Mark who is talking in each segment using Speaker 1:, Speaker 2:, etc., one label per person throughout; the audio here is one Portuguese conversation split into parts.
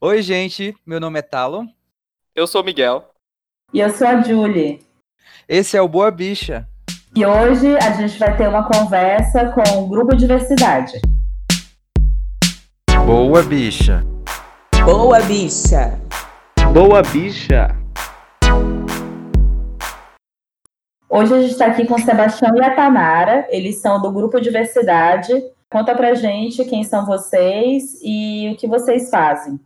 Speaker 1: Oi, gente, meu nome é Talon.
Speaker 2: Eu sou o Miguel.
Speaker 3: E eu sou a Julie.
Speaker 1: Esse é o Boa Bicha.
Speaker 3: E hoje a gente vai ter uma conversa com o Grupo Diversidade.
Speaker 1: Boa Bicha.
Speaker 4: Boa Bicha.
Speaker 2: Boa Bicha.
Speaker 3: Hoje a gente está aqui com o Sebastião e a Tamara. Eles são do Grupo Diversidade. Conta pra gente quem são vocês e o que vocês fazem.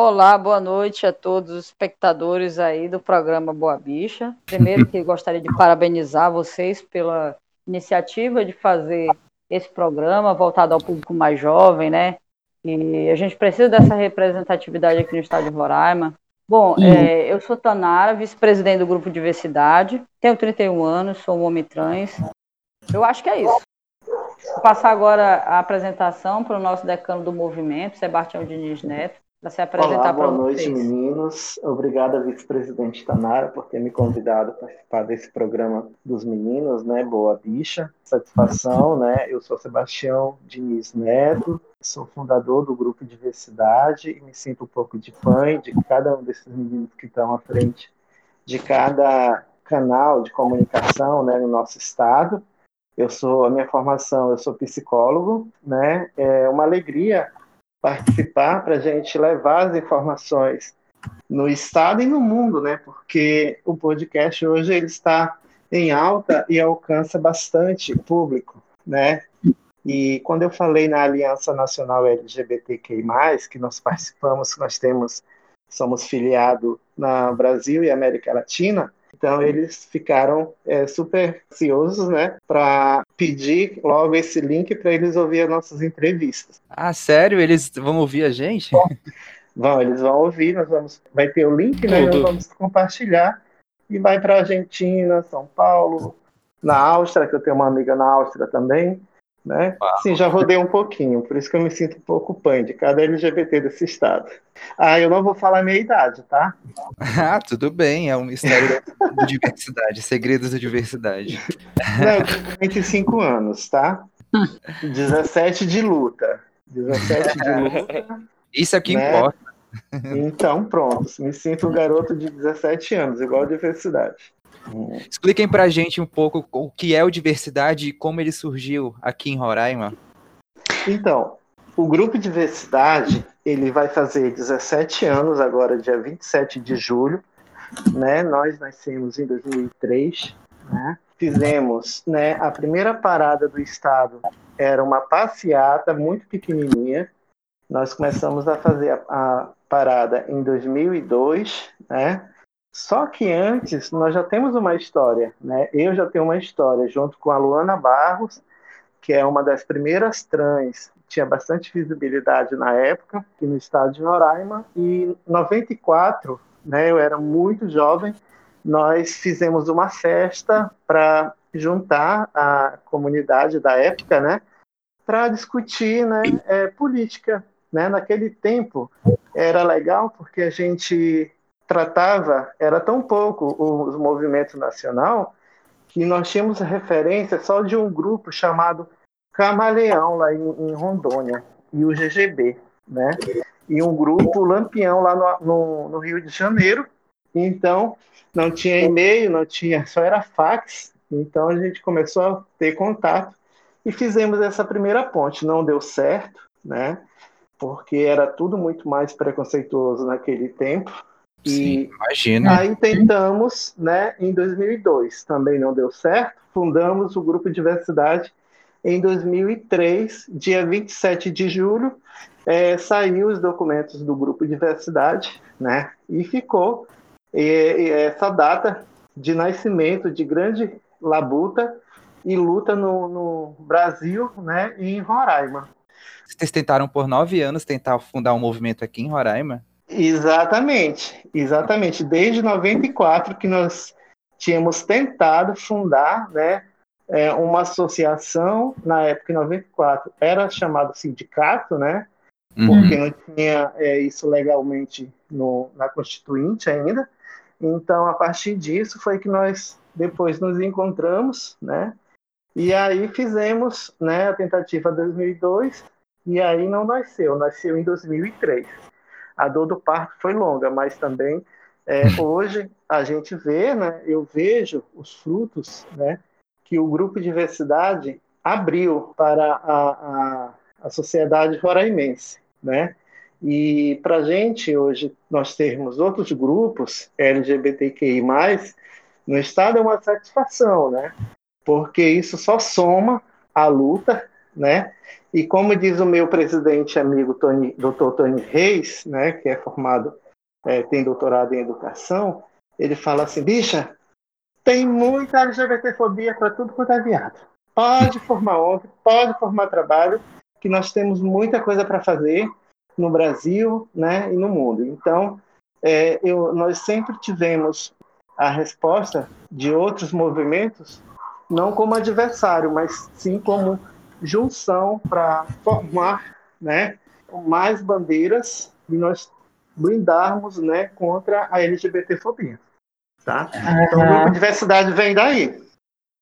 Speaker 5: Olá, boa noite a todos os espectadores aí do programa Boa Bicha. Primeiro que gostaria de parabenizar vocês pela iniciativa de fazer esse programa voltado ao público mais jovem, né? E a gente precisa dessa representatividade aqui no estado de Roraima. Bom, é, eu sou Tanara, vice-presidente do Grupo Diversidade, tenho 31 anos, sou um homem trans. Eu acho que é isso. Vou passar agora a apresentação para o nosso decano do movimento, Sebastião Diniz Neto para se apresentar
Speaker 6: para vocês. Boa noite, meninos. Obrigada, vice-presidente Tanara, por ter me convidado a participar desse programa dos meninos, né? Boa bicha, satisfação, né? Eu sou Sebastião Diniz Neto, sou fundador do grupo Diversidade e me sinto um pouco de fã de cada um desses meninos que estão à frente de cada canal de comunicação, né, no nosso estado. Eu sou a minha formação, eu sou psicólogo, né? É uma alegria participar para a gente levar as informações no estado e no mundo, né? Porque o podcast hoje ele está em alta e alcança bastante público, né? E quando eu falei na Aliança Nacional LGBTQI+, que nós participamos, nós temos, somos filiado na Brasil e América Latina, então eles ficaram é, super ansiosos, né, para pedir logo esse link para eles ouvir as nossas entrevistas.
Speaker 1: Ah, sério? Eles vão ouvir a gente?
Speaker 6: Vão, eles vão ouvir. Nós vamos, vai ter o link, né? Nós vamos compartilhar e vai para Argentina, São Paulo, na Áustria, que eu tenho uma amiga na Áustria também né? Sim, já rodei um pouquinho, por isso que eu me sinto um pouco pai de cada LGBT desse estado. Ah, eu não vou falar a minha idade, tá?
Speaker 1: Ah, tudo bem, é um mistério da diversidade, segredos da diversidade.
Speaker 6: Não, eu tenho 25 anos, tá? 17 de luta. 17 de luta.
Speaker 1: Isso aqui é né? importa.
Speaker 6: Então, pronto, me sinto um garoto de 17 anos, igual a diversidade.
Speaker 1: Expliquem pra gente um pouco o que é o Diversidade e como ele surgiu aqui em Roraima.
Speaker 6: Então, o grupo Diversidade, ele vai fazer 17 anos agora, dia 27 de julho, né? Nós nascemos em 2003, né? Fizemos, né, a primeira parada do estado era uma passeata muito pequenininha. Nós começamos a fazer a, a parada em 2002, né? Só que antes nós já temos uma história, né? Eu já tenho uma história junto com a Luana Barros, que é uma das primeiras trans, tinha bastante visibilidade na época, aqui no estado de Roraima, e em 94, né, eu era muito jovem, nós fizemos uma festa para juntar a comunidade da época, né, para discutir, né, é, política, né? Naquele tempo era legal porque a gente tratava, era tão pouco os movimentos nacional, que nós tínhamos referência só de um grupo chamado Camaleão, lá em, em Rondônia, e o GGB, né? E um grupo Lampião lá no, no, no Rio de Janeiro. Então, não tinha e-mail, não tinha, só era fax. Então, a gente começou a ter contato e fizemos essa primeira ponte. Não deu certo, né? Porque era tudo muito mais preconceituoso naquele tempo.
Speaker 1: Sim, imagina.
Speaker 6: Aí tentamos, né, em 2002, também não deu certo, fundamos o Grupo Diversidade em 2003, dia 27 de julho, é, saiu os documentos do Grupo Diversidade, né, e ficou e, e essa data de nascimento de grande labuta e luta no, no Brasil, né, e em Roraima.
Speaker 1: Vocês tentaram por nove anos tentar fundar um movimento aqui em Roraima?
Speaker 6: Exatamente, exatamente. Desde 94 que nós tínhamos tentado fundar, né, é, uma associação, na época em 94 era chamado sindicato, né, uhum. porque não tinha é, isso legalmente no, na Constituinte ainda. Então, a partir disso foi que nós depois nos encontramos, né, e aí fizemos, né, a tentativa 2002, e aí não nasceu, nasceu em 2003. A dor do parto foi longa, mas também é, hoje a gente vê, né, eu vejo os frutos né, que o grupo de diversidade abriu para a, a, a sociedade roraimense. Né? E para a gente, hoje, nós termos outros grupos LGBTQI, no Estado é uma satisfação, né? porque isso só soma a luta, né? E como diz o meu presidente amigo Tony, Dr. Tony Reis, né, que é formado, é, tem doutorado em educação, ele fala assim, bicha, tem muita LGBTfobia para tudo quanto é viado. Pode formar ONG, pode formar trabalho, que nós temos muita coisa para fazer no Brasil né, e no mundo. Então, é, eu, nós sempre tivemos a resposta de outros movimentos, não como adversário, mas sim como junção para formar né, mais bandeiras e nós blindarmos né, contra a LGBTfobia. Tá? Então, a diversidade vem daí.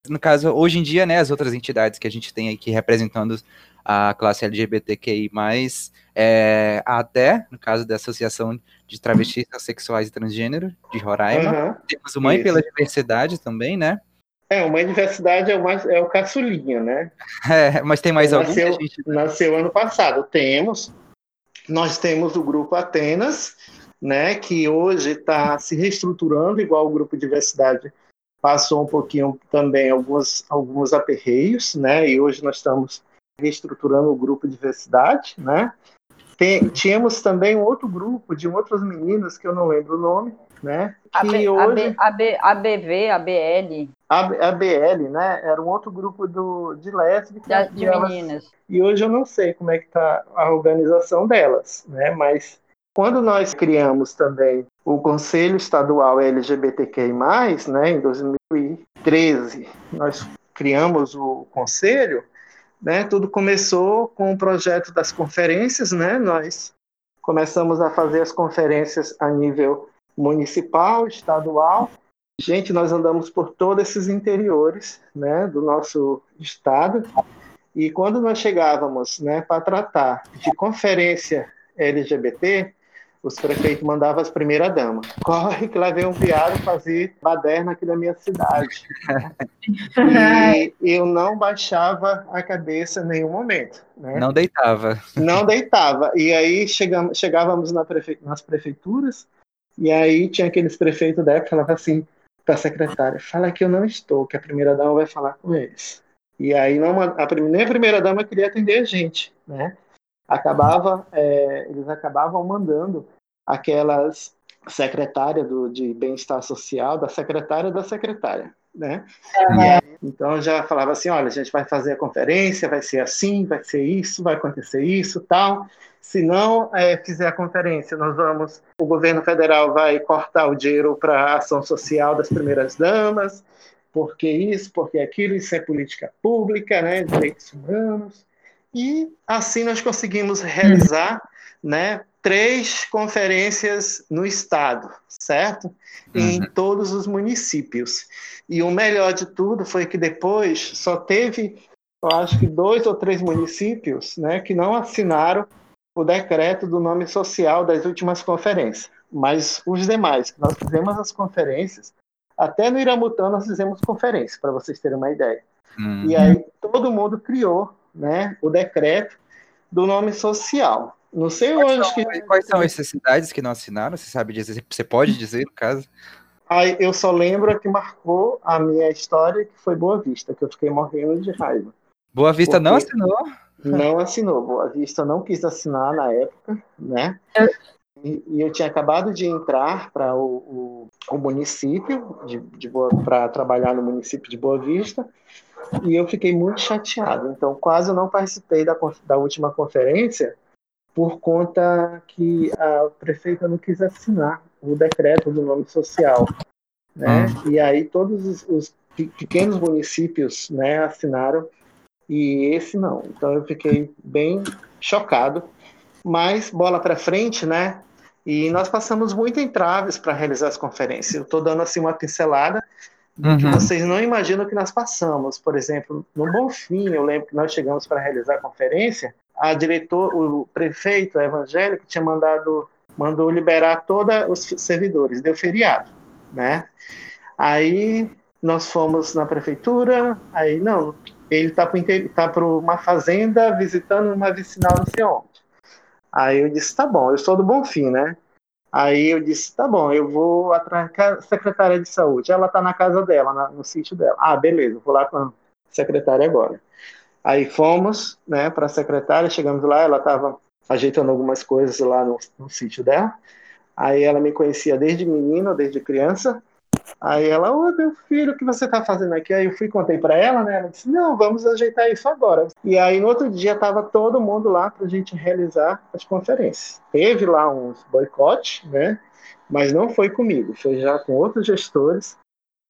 Speaker 1: No caso, hoje em dia, né, as outras entidades que a gente tem aqui representando a classe LGBTQI+, é, até, no caso da Associação de Travestis, Sexuais e Transgênero, de Roraima, uhum, temos o Mãe isso. pela Diversidade também, né,
Speaker 6: é, uma diversidade é é o caçulinha, né?
Speaker 1: É, mas tem mais algum?
Speaker 6: Nasceu, gente... nasceu ano passado. Temos. Nós temos o grupo Atenas, né, que hoje está se reestruturando, igual o grupo Diversidade passou um pouquinho também alguns, alguns aperreios, né, e hoje nós estamos reestruturando o grupo Diversidade, né. Tem, tínhamos também um outro grupo de outras meninas, que eu não lembro o nome, né, que
Speaker 5: hoje... AB, ABV, ABL.
Speaker 6: A, BL, né? Era um outro grupo do, de lésbicas.
Speaker 5: Da, de elas, meninas.
Speaker 6: E hoje eu não sei como é que está a organização delas, né? Mas quando nós criamos também o Conselho Estadual LGBTQI+, né, em 2013, nós criamos o conselho, né, tudo começou com o projeto das conferências, né, nós começamos a fazer as conferências a nível municipal, estadual, Gente, nós andamos por todos esses interiores né, do nosso estado e quando nós chegávamos né, para tratar de conferência LGBT, os prefeitos mandavam as primeiras damas. Corre que lá vem um viado fazer baderna aqui na minha cidade. e eu não baixava a cabeça em nenhum momento. Né?
Speaker 1: Não deitava.
Speaker 6: Não deitava. E aí chegamos, chegávamos na prefe... nas prefeituras, e aí tinha aqueles prefeitos da época que falavam assim, para a secretária, fala que eu não estou, que a primeira dama vai falar com eles. E aí não, a, nem a primeira dama queria atender a gente, né? Acabava, é, eles acabavam mandando aquelas secretária do, de bem-estar social, da secretária da secretária, né? Aí, então já falava assim, olha, a gente vai fazer a conferência, vai ser assim, vai ser isso, vai acontecer isso, tal. Se não é, fizer a conferência, nós vamos, o governo federal vai cortar o dinheiro para a ação social das primeiras damas, porque isso, porque aquilo, isso é política pública, né, direitos humanos. E assim nós conseguimos realizar, né, três conferências no estado, certo? Uhum. Em todos os municípios. E o melhor de tudo foi que depois só teve, eu acho que dois ou três municípios, né, que não assinaram o decreto do nome social das últimas conferências. Mas os demais, nós fizemos as conferências, até no Iramutã nós fizemos conferência, para vocês terem uma ideia. Uhum. E aí todo mundo criou né, o decreto do nome social. Não sei
Speaker 1: quais
Speaker 6: hoje
Speaker 1: são, que... Quais são essas cidades que não assinaram? Você sabe dizer? Você pode dizer, no caso?
Speaker 6: Aí eu só lembro que marcou a minha história, que foi Boa Vista, que eu fiquei morrendo de raiva.
Speaker 1: Boa Vista não assinou?
Speaker 6: Não assinou. Boa Vista não quis assinar na época, né? E, e eu tinha acabado de entrar para o, o, o, município, de, de para trabalhar no município de Boa Vista, e eu fiquei muito chateado. Então, quase não participei da, da última conferência, por conta que a prefeita não quis assinar o decreto do nome social. Né? Hum. E aí todos os, os pequenos municípios né, assinaram e esse não. Então eu fiquei bem chocado. Mas bola para frente, né? E nós passamos muito entraves para realizar as conferências. Eu estou dando assim uma pincelada uhum. que vocês não imaginam o que nós passamos. Por exemplo, no Bonfim, eu lembro que nós chegamos para realizar a conferência, a diretor, o prefeito evangélico tinha mandado mandou liberar todos os servidores, deu feriado, né? Aí nós fomos na prefeitura, aí não, ele está para tá uma fazenda visitando uma vicinal não sei onde. Aí eu disse, tá bom, eu sou do Bonfim, né? Aí eu disse, tá bom, eu vou atrás da secretária de saúde. Ela está na casa dela, na, no sítio dela. Ah, beleza, vou lá com a secretária agora. Aí fomos, né, para a secretária, chegamos lá, ela estava ajeitando algumas coisas lá no, no sítio dela. Aí ela me conhecia desde menino, desde criança. Aí ela, ô meu filho, o que você está fazendo aqui? Aí eu fui contei para ela, né? Ela disse, não, vamos ajeitar isso agora. E aí no outro dia estava todo mundo lá para a gente realizar as conferências. Teve lá uns boicotes, né? Mas não foi comigo, foi já com outros gestores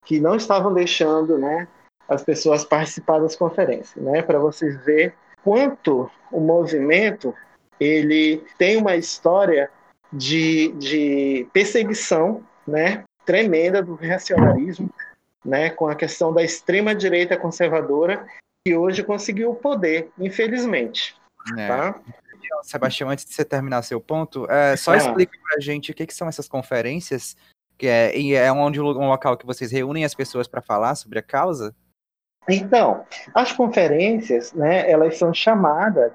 Speaker 6: que não estavam deixando, né? As pessoas participar das conferências, né? Para vocês ver quanto o movimento ele tem uma história de, de perseguição, né? tremenda do reacionarismo, né, com a questão da extrema direita conservadora que hoje conseguiu o poder, infelizmente. É. Tá?
Speaker 1: Sebastião, antes de você terminar seu ponto, é, só ah. explica para a gente o que, que, são essas conferências, que é, é onde um local que vocês reúnem as pessoas para falar sobre a causa?
Speaker 6: Então, as conferências, né, elas são chamadas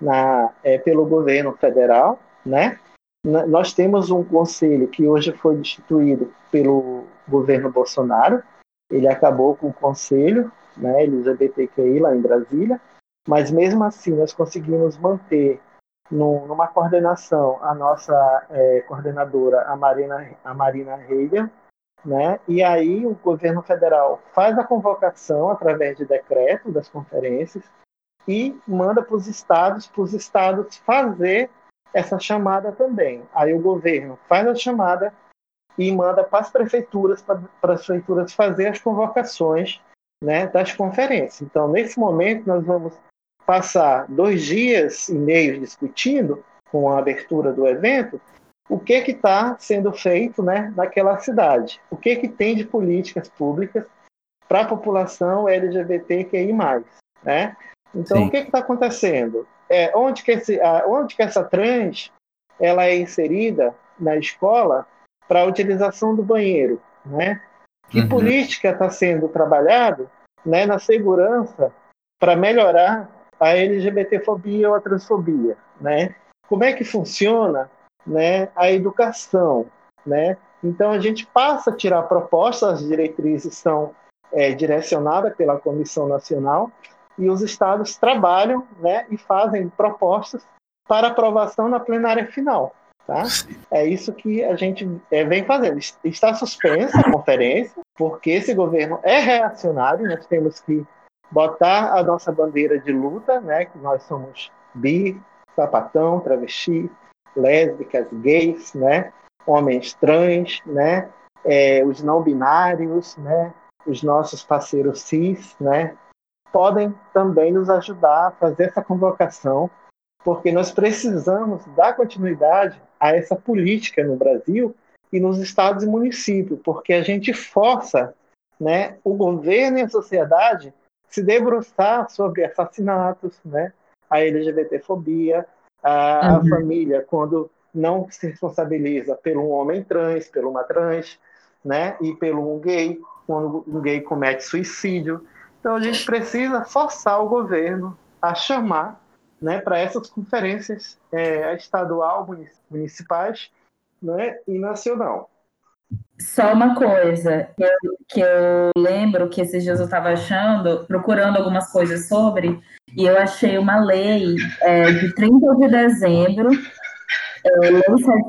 Speaker 6: na, é, pelo governo federal, né, nós temos um conselho que hoje foi instituído pelo governo Bolsonaro. Ele acabou com o conselho né, LGBTQI lá em Brasília, mas mesmo assim nós conseguimos manter no, numa coordenação a nossa é, coordenadora, a Marina, a Marina Heiger, né? E aí o governo federal faz a convocação através de decreto das conferências e manda para os estados, para os estados fazer essa chamada também. Aí o governo faz a chamada e manda para as prefeituras, para as prefeituras fazer as convocações né, das conferências. Então, nesse momento, nós vamos passar dois dias e meio discutindo, com a abertura do evento, o que está sendo feito né, naquela cidade, o que, que tem de políticas públicas para a população LGBTQI+. Né? Então, Sim. o que está acontecendo? é, onde, que esse, onde que essa trans ela é inserida na escola para a utilização do banheiro, né? Que uhum. política está sendo trabalhado né, na segurança para melhorar a LGBTfobia ou a transfobia, né? Como é que funciona, né, a educação, né? Então a gente passa a tirar propostas, as diretrizes são é, direcionadas pela Comissão Nacional e os estados trabalham né, e fazem propostas para aprovação na plenária final. Tá? É isso que a gente é, vem fazendo. Está suspensa a conferência, porque esse governo é reacionário, nós temos que botar a nossa bandeira de luta, né, que nós somos bi, sapatão, travesti, lésbicas, gays, né, homens trans, né, é, os não binários, né, os nossos parceiros cis, né, podem também nos ajudar a fazer essa convocação, porque nós precisamos dar continuidade a essa política no Brasil e nos estados e municípios, porque a gente força né, o governo e a sociedade se debruçar sobre assassinatos, né, a LGBTfobia, a, uhum. a família quando não se responsabiliza pelo um homem trans, pelo uma trans, né, e pelo um gay, quando um gay comete suicídio. Então a gente precisa forçar o governo a chamar né, para essas conferências é, estadual, municipais né, e nacional.
Speaker 3: Só uma coisa que eu, que eu lembro que esses dias eu estava achando, procurando algumas coisas sobre, e eu achei uma lei é, de 30 de dezembro, é, lei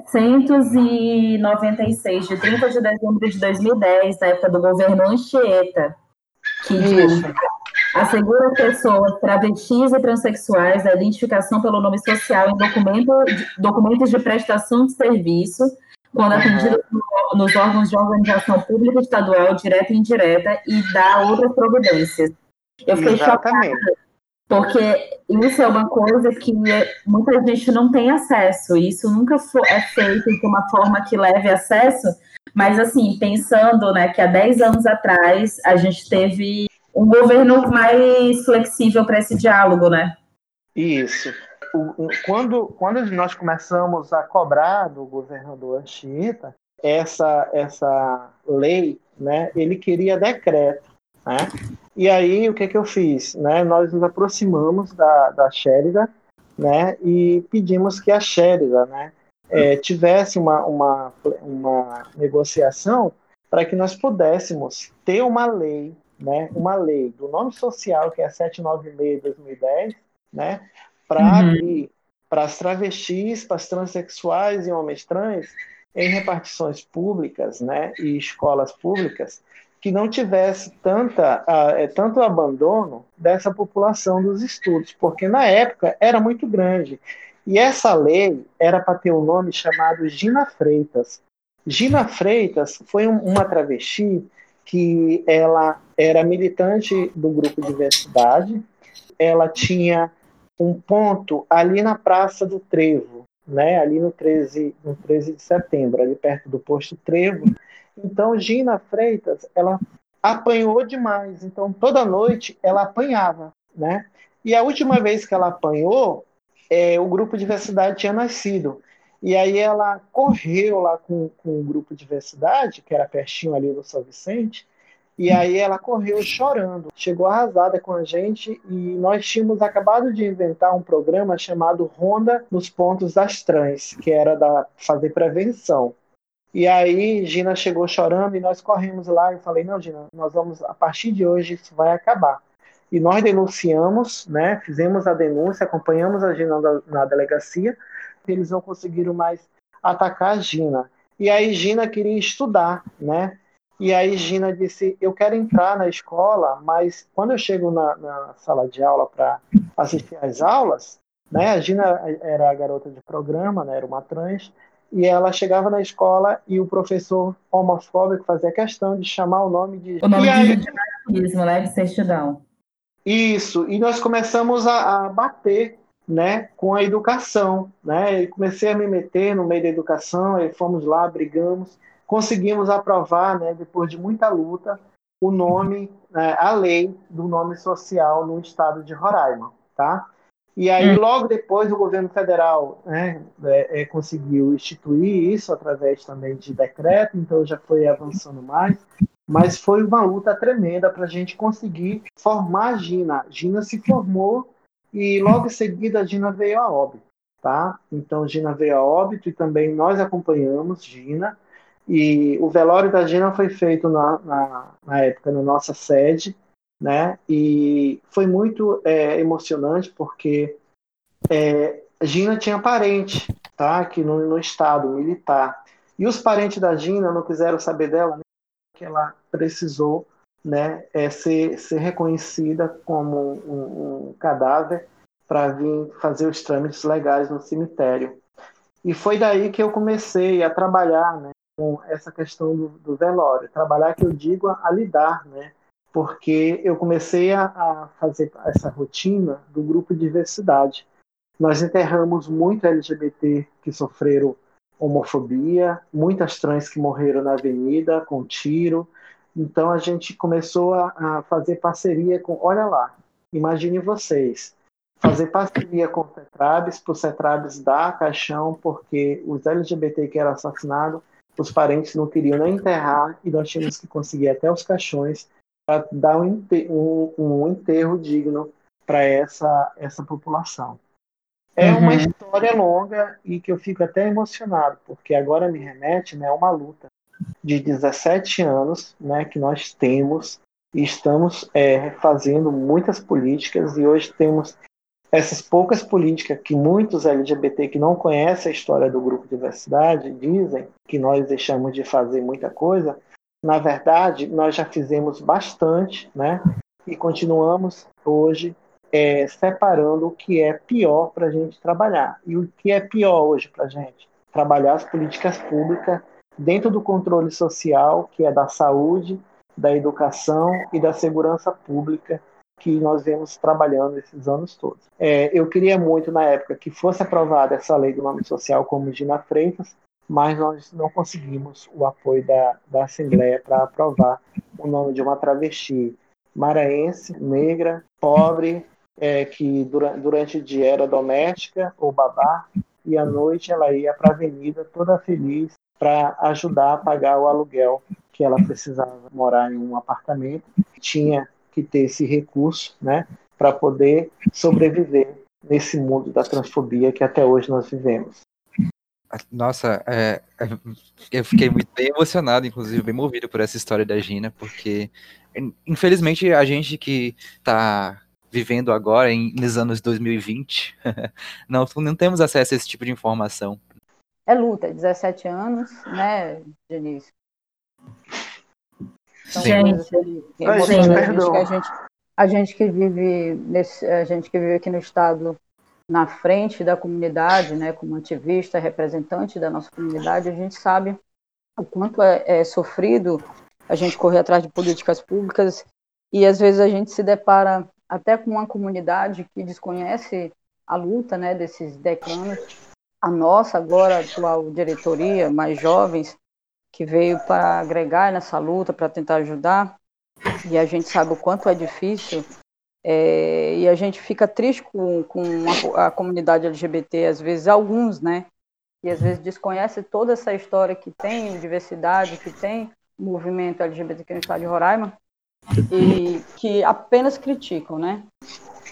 Speaker 3: 796, de 30 de dezembro de 2010, na época do governo Anchieta, que diz assegura pessoas travestis e transexuais a identificação pelo nome social em documento, documentos de prestação de serviço, quando atendidos nos órgãos de organização pública estadual, direta e indireta, e dá outras providências. Eu fiquei Exatamente. chocada, porque isso é uma coisa que muita gente não tem acesso, isso nunca é feito de uma forma que leve acesso mas, assim, pensando né, que há 10 anos atrás a gente teve um governo mais flexível para esse diálogo, né?
Speaker 6: Isso. O, quando, quando nós começamos a cobrar do governador Anchieta essa, essa lei, né, ele queria decreto. Né? E aí, o que, que eu fiz? Né? Nós nos aproximamos da, da né, e pedimos que a Shérida né, é, tivesse uma, uma, uma negociação para que nós pudéssemos ter uma lei, né, uma lei do nome social, que é 796 de 2010, né, para uhum. para as travestis, para as transexuais e homens trans em repartições públicas né, e escolas públicas que não tivesse tanta, uh, tanto abandono dessa população dos estudos, porque na época era muito grande. E essa lei era para ter um nome chamado Gina Freitas. Gina Freitas foi um, uma travesti que ela era militante do grupo Diversidade, ela tinha um ponto ali na Praça do Trevo, né, ali no 13, no 13 de setembro, ali perto do posto Trevo. Então, Gina Freitas, ela apanhou demais. Então, toda noite ela apanhava, né? E a última vez que ela apanhou, é, o grupo de diversidade tinha nascido. E aí ela correu lá com, com o grupo de diversidade, que era pertinho ali do São Vicente, e aí ela correu chorando, chegou arrasada com a gente e nós tínhamos acabado de inventar um programa chamado Ronda nos pontos das trans, que era da fazer prevenção. E aí Gina chegou chorando e nós corremos lá e falei: "Não, Gina, nós vamos a partir de hoje isso vai acabar". E nós denunciamos, né? Fizemos a denúncia, acompanhamos a Gina na delegacia. Eles não conseguiram mais atacar a Gina. E aí Gina queria estudar, né? E aí Gina disse: Eu quero entrar na escola, mas quando eu chego na, na sala de aula para assistir às aulas, né? A Gina era a garota de programa, né? Era uma trans. E ela chegava na escola e o professor homofóbico fazia questão de chamar o nome de.
Speaker 3: O nome
Speaker 6: e
Speaker 3: aí... de racismo, né? De certidão.
Speaker 6: Isso. E nós começamos a, a bater né, com a educação, né? E comecei a me meter no meio da educação, e fomos lá, brigamos conseguimos aprovar, né, depois de muita luta, o nome, né, a lei do nome social no estado de Roraima, tá? E aí, hum. logo depois, o governo federal né, é, é, conseguiu instituir isso através também de decreto, então já foi avançando mais. Mas foi uma luta tremenda para a gente conseguir formar a Gina. Gina se formou e logo em seguida a Gina veio a óbito, tá? Então, Gina veio a óbito e também nós acompanhamos Gina. E o velório da Gina foi feito na, na, na época na nossa sede, né? E foi muito é, emocionante porque é, Gina tinha parente, tá? Aqui no, no estado militar. E os parentes da Gina não quiseram saber dela, que ela precisou, né? É, ser, ser reconhecida como um, um cadáver para vir fazer os trâmites legais no cemitério. E foi daí que eu comecei a trabalhar, né? Com essa questão do, do velório. Trabalhar, que eu digo, a, a lidar, né? Porque eu comecei a, a, fazer essa rotina do grupo de diversidade. Nós enterramos muito LGBT que sofreram homofobia, muitas trans que morreram na avenida com tiro. Então a gente começou a, a fazer parceria com, olha lá, imagine vocês, fazer parceria com o Cetrabes, para o Cetrabes dar caixão, porque os LGBT que eram assassinados os parentes não queriam nem enterrar e nós tínhamos que conseguir até os caixões para dar um enterro, um, um enterro digno para essa, essa população. É uhum. uma história longa e que eu fico até emocionado, porque agora me remete né, a uma luta de 17 anos né, que nós temos e estamos é, fazendo muitas políticas e hoje temos essas poucas políticas que muitos LGBT que não conhecem a história do grupo diversidade dizem que nós deixamos de fazer muita coisa, na verdade, nós já fizemos bastante, né? E continuamos hoje é, separando o que é pior para a gente trabalhar. E o que é pior hoje para a gente? Trabalhar as políticas públicas dentro do controle social, que é da saúde, da educação e da segurança pública, que nós vemos trabalhando esses anos todos. É, eu queria muito, na época, que fosse aprovada essa lei do nome social como Gina Freitas, mas nós não conseguimos o apoio da, da Assembleia para aprovar o nome de uma travesti maraense, negra, pobre, é, que durante, durante o dia era doméstica ou babá, e à noite ela ia para a avenida toda feliz para ajudar a pagar o aluguel que ela precisava morar em um apartamento, tinha que ter esse recurso, né, para poder sobreviver nesse mundo da transfobia que até hoje nós vivemos.
Speaker 1: Nossa, é, é, eu fiquei muito bem emocionado, inclusive, bem movido por essa história da Gina, porque infelizmente a gente que está vivendo agora, em, nos anos 2020, não, não temos acesso a esse tipo de informação.
Speaker 5: É luta, 17 anos, né, Denise?
Speaker 3: São gente,
Speaker 5: que, a, gente, a, gente, a gente que vive nesse, a gente que vive aqui no estado na frente da comunidade, né, como ativista, representante da nossa comunidade, a gente sabe o quanto é, é sofrido a gente correr atrás de políticas públicas e às vezes a gente se depara até com uma comunidade que desconhece a luta, né, desses decanos. A nossa agora atual diretoria, mais jovens, que veio para agregar nessa luta, para tentar ajudar, e a gente sabe o quanto é difícil é, e a gente fica triste com, com a, a, comunidade LGBT, às vezes alguns, né? E às vezes desconhece toda essa história que tem, diversidade, que tem movimento LGBT no estado de Roraima, e que apenas criticam, né?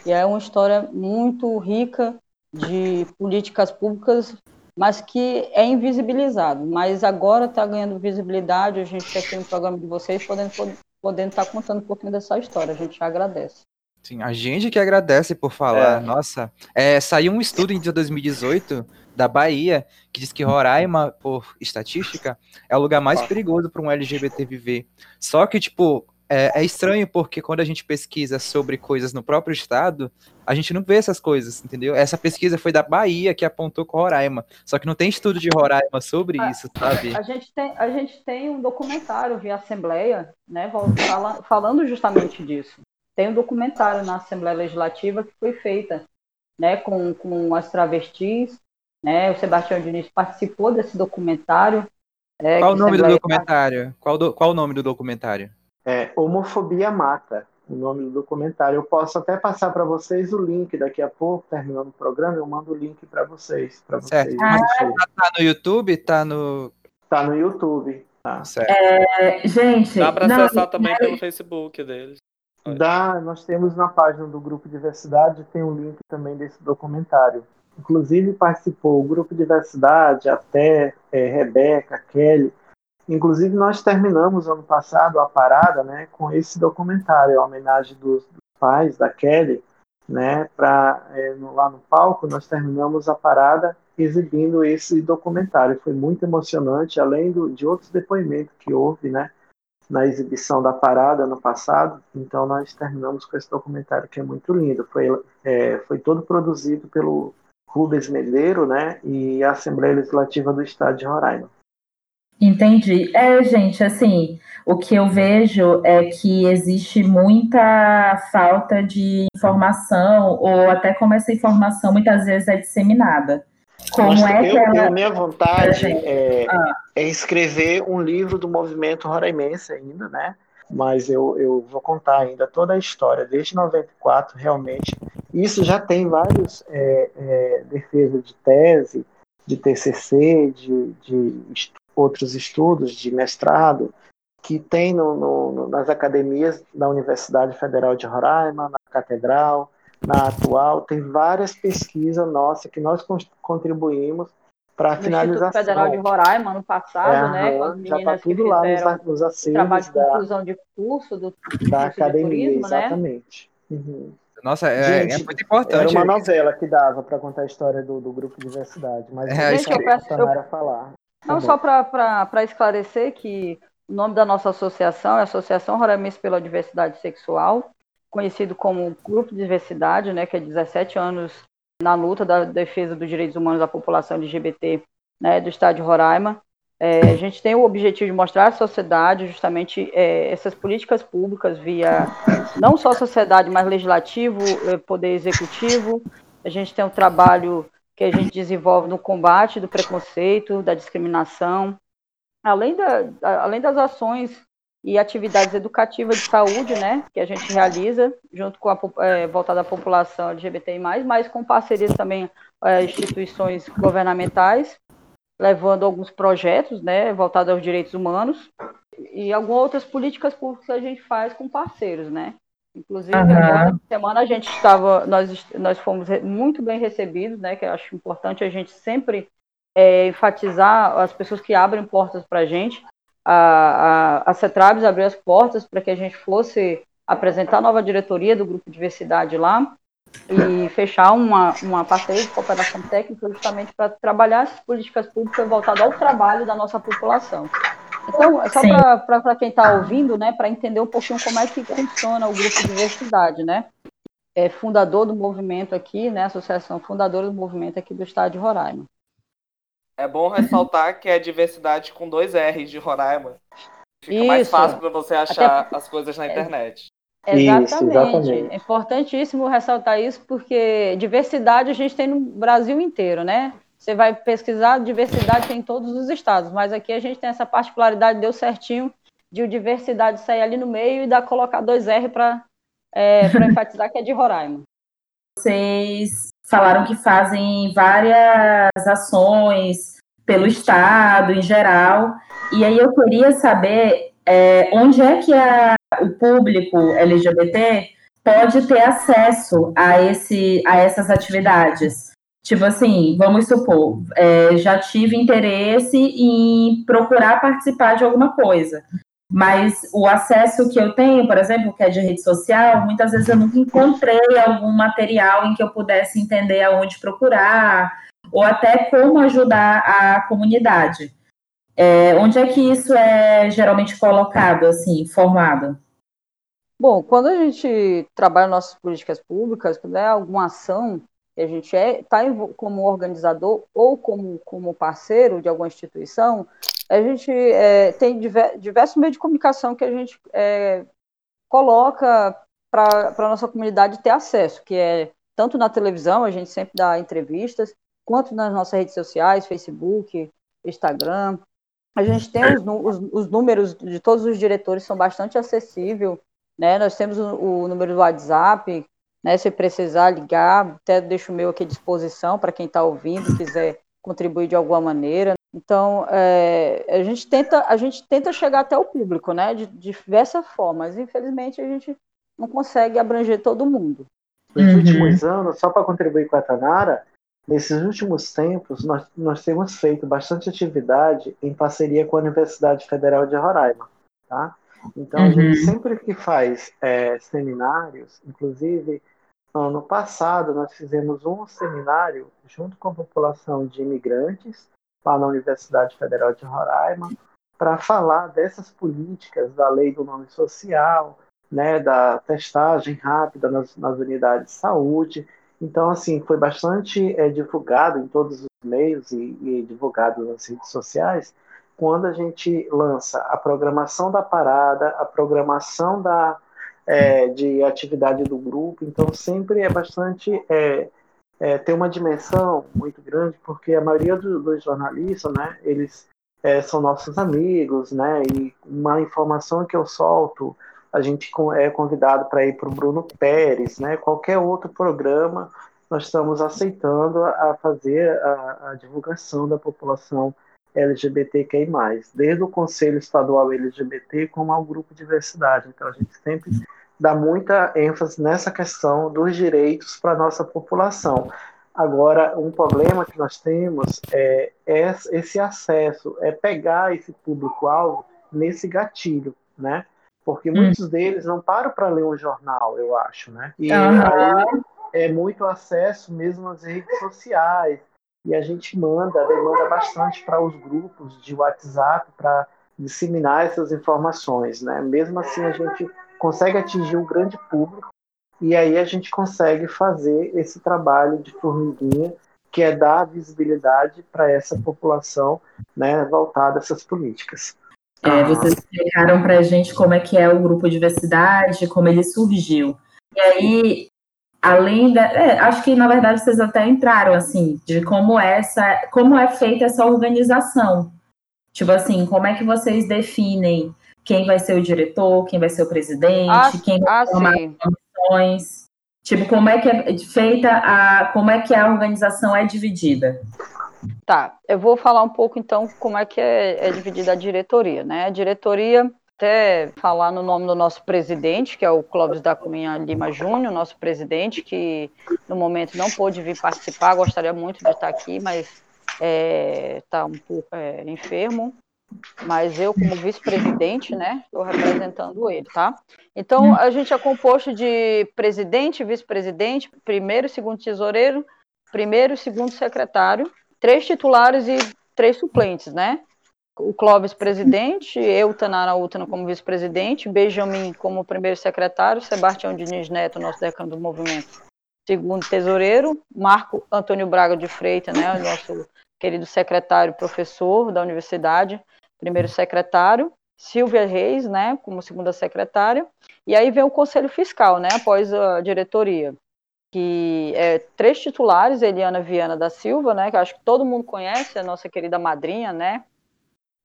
Speaker 5: E é uma história muito rica de políticas públicas, mas que é invisibilizado. Mas agora está ganhando visibilidade, a gente ter um programa de vocês podendo podendo estar tá contando um pouquinho dessa história. A gente agradece.
Speaker 1: Sim, a gente que agradece por falar. É. Nossa, é, saiu um estudo em 2018 da Bahia que diz que Roraima, por estatística, é o lugar mais perigoso para um LGBT viver. Só que, tipo, é, é, estranho porque quando a gente pesquisa sobre coisas no próprio estado, a gente não vê essas coisas, entendeu? Essa pesquisa foi da Bahia que apontou com Roraima. Só que não tem estudo de Roraima sobre isso, sabe?
Speaker 5: A gente tem, a gente tem um documentário via Assembleia, né, falando justamente disso tem um documentário na Assembleia Legislativa que foi feita né, com, com as travestis. Né, o Sebastião Diniz participou desse documentário.
Speaker 1: É, qual o nome do documentário? Qual, do, qual o nome do documentário?
Speaker 6: É Homofobia Mata, o nome do documentário. Eu posso até passar para vocês o link daqui a pouco, terminando o programa, eu mando o link para vocês. Pra
Speaker 1: certo. Vocês ah, tá no YouTube? Tá no.
Speaker 6: Tá no YouTube. Tá.
Speaker 3: Certo. É, gente.
Speaker 2: Dá para acessar não, também pelo Facebook deles.
Speaker 6: Dá, nós temos na página do Grupo Diversidade, tem um link também desse documentário. Inclusive participou o Grupo Diversidade, até é, Rebeca, Kelly. Inclusive nós terminamos ano passado a parada né, com esse documentário, a homenagem dos, pais da Kelly. Né, pra, é, no, lá no palco, nós terminamos a parada exibindo esse documentário. Foi muito emocionante, além do, de outros depoimentos que houve, né? na exibição da parada no passado, então nós terminamos com esse documentário que é muito lindo. Foi, é, foi todo produzido pelo Rubens Medeiro né, e a Assembleia Legislativa do Estado de Roraima.
Speaker 3: Entendi. É, gente, assim, o que eu vejo é que existe muita falta de informação, ou até como essa informação muitas vezes é disseminada. Como é
Speaker 6: eu, que ela... A minha vontade é, ah. é, escrever um livro do movimento roraimense ainda, né? Mas eu, eu vou contar ainda toda a história, desde 94, realmente. Isso já tem vários é, é, defesas de tese, de TCC, de, de outros estudos, de mestrado, que tem no, no, nas academias da Universidade Federal de Roraima, na Catedral, na atual, tem várias pesquisas nossas que nós contribuímos para finalização.
Speaker 5: Instituto Federal de Roraima, ano passado, é, né? Com as
Speaker 6: já está tudo lá nos, nos acervos
Speaker 5: trabalho de conclusão de curso do
Speaker 6: da academia, turismo, né? exatamente. Né? Uhum.
Speaker 1: Nossa, é, é Gente, é, muito importante.
Speaker 6: Era uma novela que dava para contar a história do, do grupo de diversidade, mas é,
Speaker 5: Gente, eu peço, eu, falar. Não tá só para esclarecer que o nome da nossa associação é Associação Roraimense pela Diversidade Sexual conhecido como Grupo de Diversidade, né, que é 17 anos na luta da defesa dos direitos humanos da população LGBT né, do estado de Roraima. É, a gente tem o objetivo de mostrar à sociedade justamente é, essas políticas públicas via não só sociedade, mas legislativo, é, poder executivo. A gente tem um trabalho que a gente desenvolve no combate do preconceito, da discriminação, além, da, além das ações e atividades educativas de saúde, né, que a gente realiza junto com a é, voltada à população LGBTI+, mas com parcerias também é, instituições governamentais, levando alguns projetos, né, voltados aos direitos humanos e algumas outras políticas públicas a gente faz com parceiros, né. Inclusive, uhum. semana a gente estava, nós, nós fomos muito bem recebidos, né, que eu acho importante a gente sempre é, enfatizar as pessoas que abrem portas para a gente, a, a, a CETRABS abriu as portas para que a gente fosse apresentar a nova diretoria do Grupo Diversidade lá e fechar uma, uma parceria de cooperação técnica justamente para trabalhar essas políticas públicas voltadas ao trabalho da nossa população. Então, é só para quem está ouvindo, né, para entender um pouquinho como é que funciona o Grupo Diversidade, né? É fundador do movimento aqui, né, associação fundadora do movimento aqui do estado de Roraima.
Speaker 2: É bom ressaltar que é diversidade com dois R's de Roraima. Fica Isso. mais fácil para você achar Até... as coisas na internet.
Speaker 5: Exatamente. Isso, exatamente. É importantíssimo ressaltar isso, porque diversidade a gente tem no Brasil inteiro, né? Você vai pesquisar, diversidade tem em todos os estados, mas aqui a gente tem essa particularidade, deu certinho, de o diversidade sair ali no meio e dar colocar dois R para é, enfatizar que é de Roraima.
Speaker 3: Vocês falaram que fazem várias ações pelo Estado em geral. E aí eu queria saber é, onde é que a, o público LGBT pode ter acesso a, esse, a essas atividades. Tipo assim, vamos supor, é, já tive interesse em procurar participar de alguma coisa. Mas o acesso que eu tenho, por exemplo, que é de rede social, muitas vezes eu nunca encontrei algum material em que eu pudesse entender aonde procurar, ou até como ajudar a comunidade. É, onde é que isso é geralmente colocado, assim, formado?
Speaker 5: Bom, quando a gente trabalha nossas políticas públicas, quando é alguma ação a gente é, tá como organizador ou como, como parceiro de alguma instituição, a gente é, tem diversos meios de comunicação que a gente é, coloca para a nossa comunidade ter acesso, que é tanto na televisão, a gente sempre dá entrevistas, quanto nas nossas redes sociais, Facebook, Instagram. A gente tem os, os, os números de todos os diretores, são bastante acessíveis, né? Nós temos o, o número do WhatsApp, né? Se precisar ligar, até deixo o meu aqui à disposição para quem está ouvindo, quiser contribuir de alguma maneira. Então, é, a, gente tenta, a gente tenta chegar até o público, né, de, de diversas formas. Infelizmente, a gente não consegue abranger todo mundo.
Speaker 6: Nos uhum. últimos anos, só para contribuir com a Tanara, nesses últimos tempos, nós, nós temos feito bastante atividade em parceria com a Universidade Federal de Roraima. Tá? Então, uhum. a gente uhum. sempre que faz é, seminários, inclusive ano passado, nós fizemos um seminário junto com a população de imigrantes lá na Universidade Federal de Roraima, para falar dessas políticas da lei do nome social, né, da testagem rápida nas, nas unidades de saúde. Então, assim, foi bastante é, divulgado em todos os meios e, e divulgado nas redes sociais quando a gente lança a programação da parada, a programação da, é, de atividade do grupo. Então, sempre é bastante é, é, tem uma dimensão muito grande, porque a maioria do, dos jornalistas, né, eles é, são nossos amigos, né, e uma informação que eu solto, a gente é convidado para ir para o Bruno Pérez, né, qualquer outro programa, nós estamos aceitando a fazer a, a divulgação da população LGBTQI+, desde o Conselho Estadual LGBT como ao Grupo Diversidade. Então, a gente sempre dá muita ênfase nessa questão dos direitos para a nossa população. Agora, um problema que nós temos é, é esse acesso, é pegar esse público-alvo nesse gatilho, né? Porque hum. muitos deles não param para ler um jornal, eu acho, né? E uhum. aí é muito acesso mesmo às redes sociais. E a gente manda, demanda bastante para os grupos de WhatsApp para disseminar essas informações, né? Mesmo assim, a gente consegue atingir um grande público e aí a gente consegue fazer esse trabalho de formiguinha que é dar visibilidade para essa população né, voltada a essas políticas.
Speaker 3: É, vocês explicaram para a gente como é que é o grupo diversidade, como ele surgiu. E aí, além da, é, acho que na verdade vocês até entraram assim de como essa, como é feita essa organização. Tipo assim, como é que vocês definem quem vai ser o diretor, quem vai ser o presidente,
Speaker 5: ah,
Speaker 3: quem vai
Speaker 5: ah,
Speaker 3: tomar as Tipo, como é que é feita a. como é que a organização é dividida?
Speaker 5: Tá, eu vou falar um pouco então como é que é, é dividida a diretoria, né? A diretoria, até falar no nome do nosso presidente, que é o Clóvis da Cunha Lima Júnior, nosso presidente, que no momento não pôde vir participar, gostaria muito de estar aqui, mas está é, tá um pouco é, enfermo mas eu, como vice-presidente, né, estou representando ele, tá? Então, a gente é composto de presidente, vice-presidente, primeiro e segundo tesoureiro, primeiro e segundo secretário, três titulares e três suplentes, né? O Clóvis presidente, eu, Tanara Utana, como vice-presidente, Benjamin como primeiro secretário, Sebastião Diniz Neto, nosso decano do movimento, segundo tesoureiro, Marco Antônio Braga de Freitas, né, o nosso querido secretário professor da universidade, primeiro secretário, Silvia Reis, né, como segunda secretária, e aí vem o Conselho Fiscal, né, após a diretoria, que é três titulares, Eliana Viana da Silva, né, que acho que todo mundo conhece, a nossa querida madrinha, né,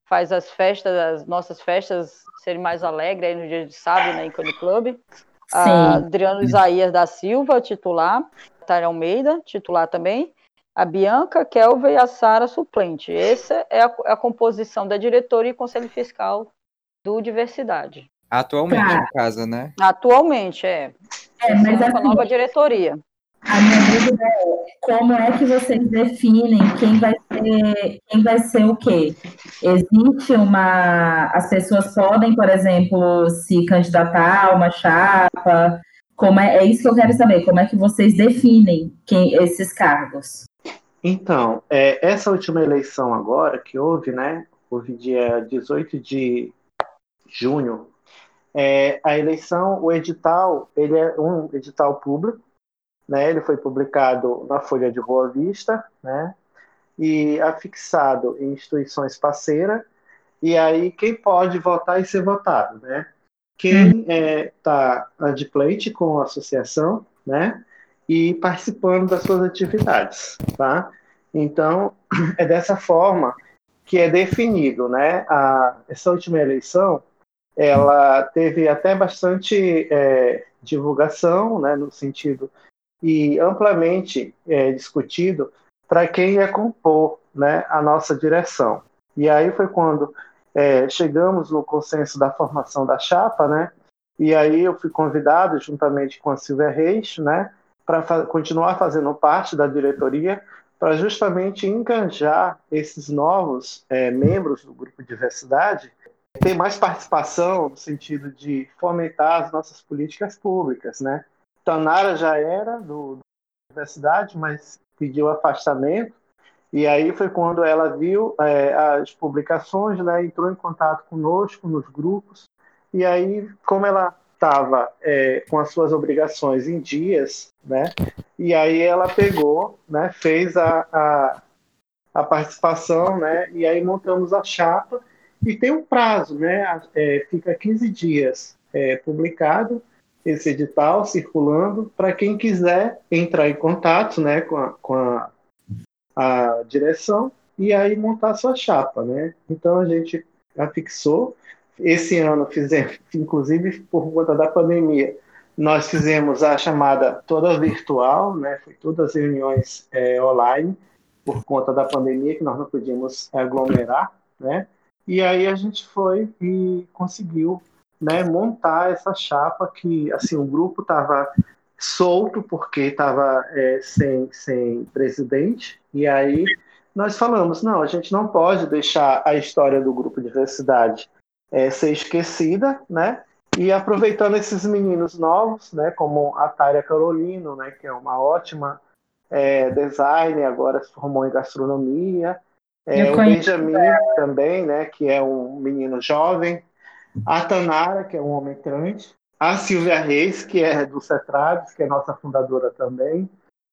Speaker 5: faz as festas, as nossas festas serem mais alegres aí no dia de sábado, né, em Cane Club. Adriano Isaías da Silva, titular, Tária Almeida, titular também, a Bianca, Kelvin e a Sara suplente. Essa é a, a, composição da diretoria e conselho fiscal do Diversidade.
Speaker 1: Atualmente, tá. no caso, né?
Speaker 5: Atualmente, é. É, mas a assim, nova diretoria.
Speaker 3: A minha dúvida é como é que vocês definem quem vai ser, quem vai ser o quê? Existe uma. As pessoas podem, por exemplo, se candidatar a uma chapa? Como é, é isso que eu quero saber, como é que vocês definem quem, esses cargos?
Speaker 6: Então, é, essa última eleição agora que houve, né? Houve dia 18 de junho. É, a eleição, o edital, ele é um edital público, né? Ele foi publicado na Folha de Boa Vista, né? E afixado em instituições parceiras. E aí quem pode votar e ser votado, né? Quem está hum. é, tá com a associação, né? E participando das suas atividades, tá? Então, é dessa forma que é definido, né? A, essa última eleição, ela teve até bastante é, divulgação, né, no sentido e amplamente é, discutido para quem ia compor, né, a nossa direção. E aí foi quando é, chegamos no consenso da formação da chapa, né? E aí eu fui convidado juntamente com a Silvia Reis, né, para fa continuar fazendo parte da diretoria, para justamente enganjar esses novos é, membros do grupo de diversidade, ter mais participação no sentido de fomentar as nossas políticas públicas, né? Tanara já era do, do diversidade, mas pediu afastamento. E aí foi quando ela viu é, as publicações, né, entrou em contato conosco nos grupos. E aí como ela estava é, com as suas obrigações em dias, né? E aí ela pegou, né? Fez a, a, a participação, né? E aí montamos a chapa e tem um prazo, né? É, fica 15 dias é, publicado esse edital circulando para quem quiser entrar em contato, né? Com a, com a, a direção e aí montar sua chapa, né? Então a gente afixou esse ano fizemos, inclusive por conta da pandemia, nós fizemos a chamada toda virtual, né? Foi todas as reuniões é, online por conta da pandemia que nós não podíamos aglomerar, né? E aí a gente foi e conseguiu, né, montar essa chapa que, assim, o grupo estava solto porque estava é, sem, sem presidente e aí nós falamos não, a gente não pode deixar a história do grupo de diversidade é, ser esquecida, né? E aproveitando esses meninos novos, né, como a Tária Carolino, né, que é uma ótima é, designer, agora se formou em gastronomia, é, o Benjamin também, né, que é um menino jovem, a Tanara, que é um homem trans, a Silvia Reis, que é do Cetrades, que é nossa fundadora também,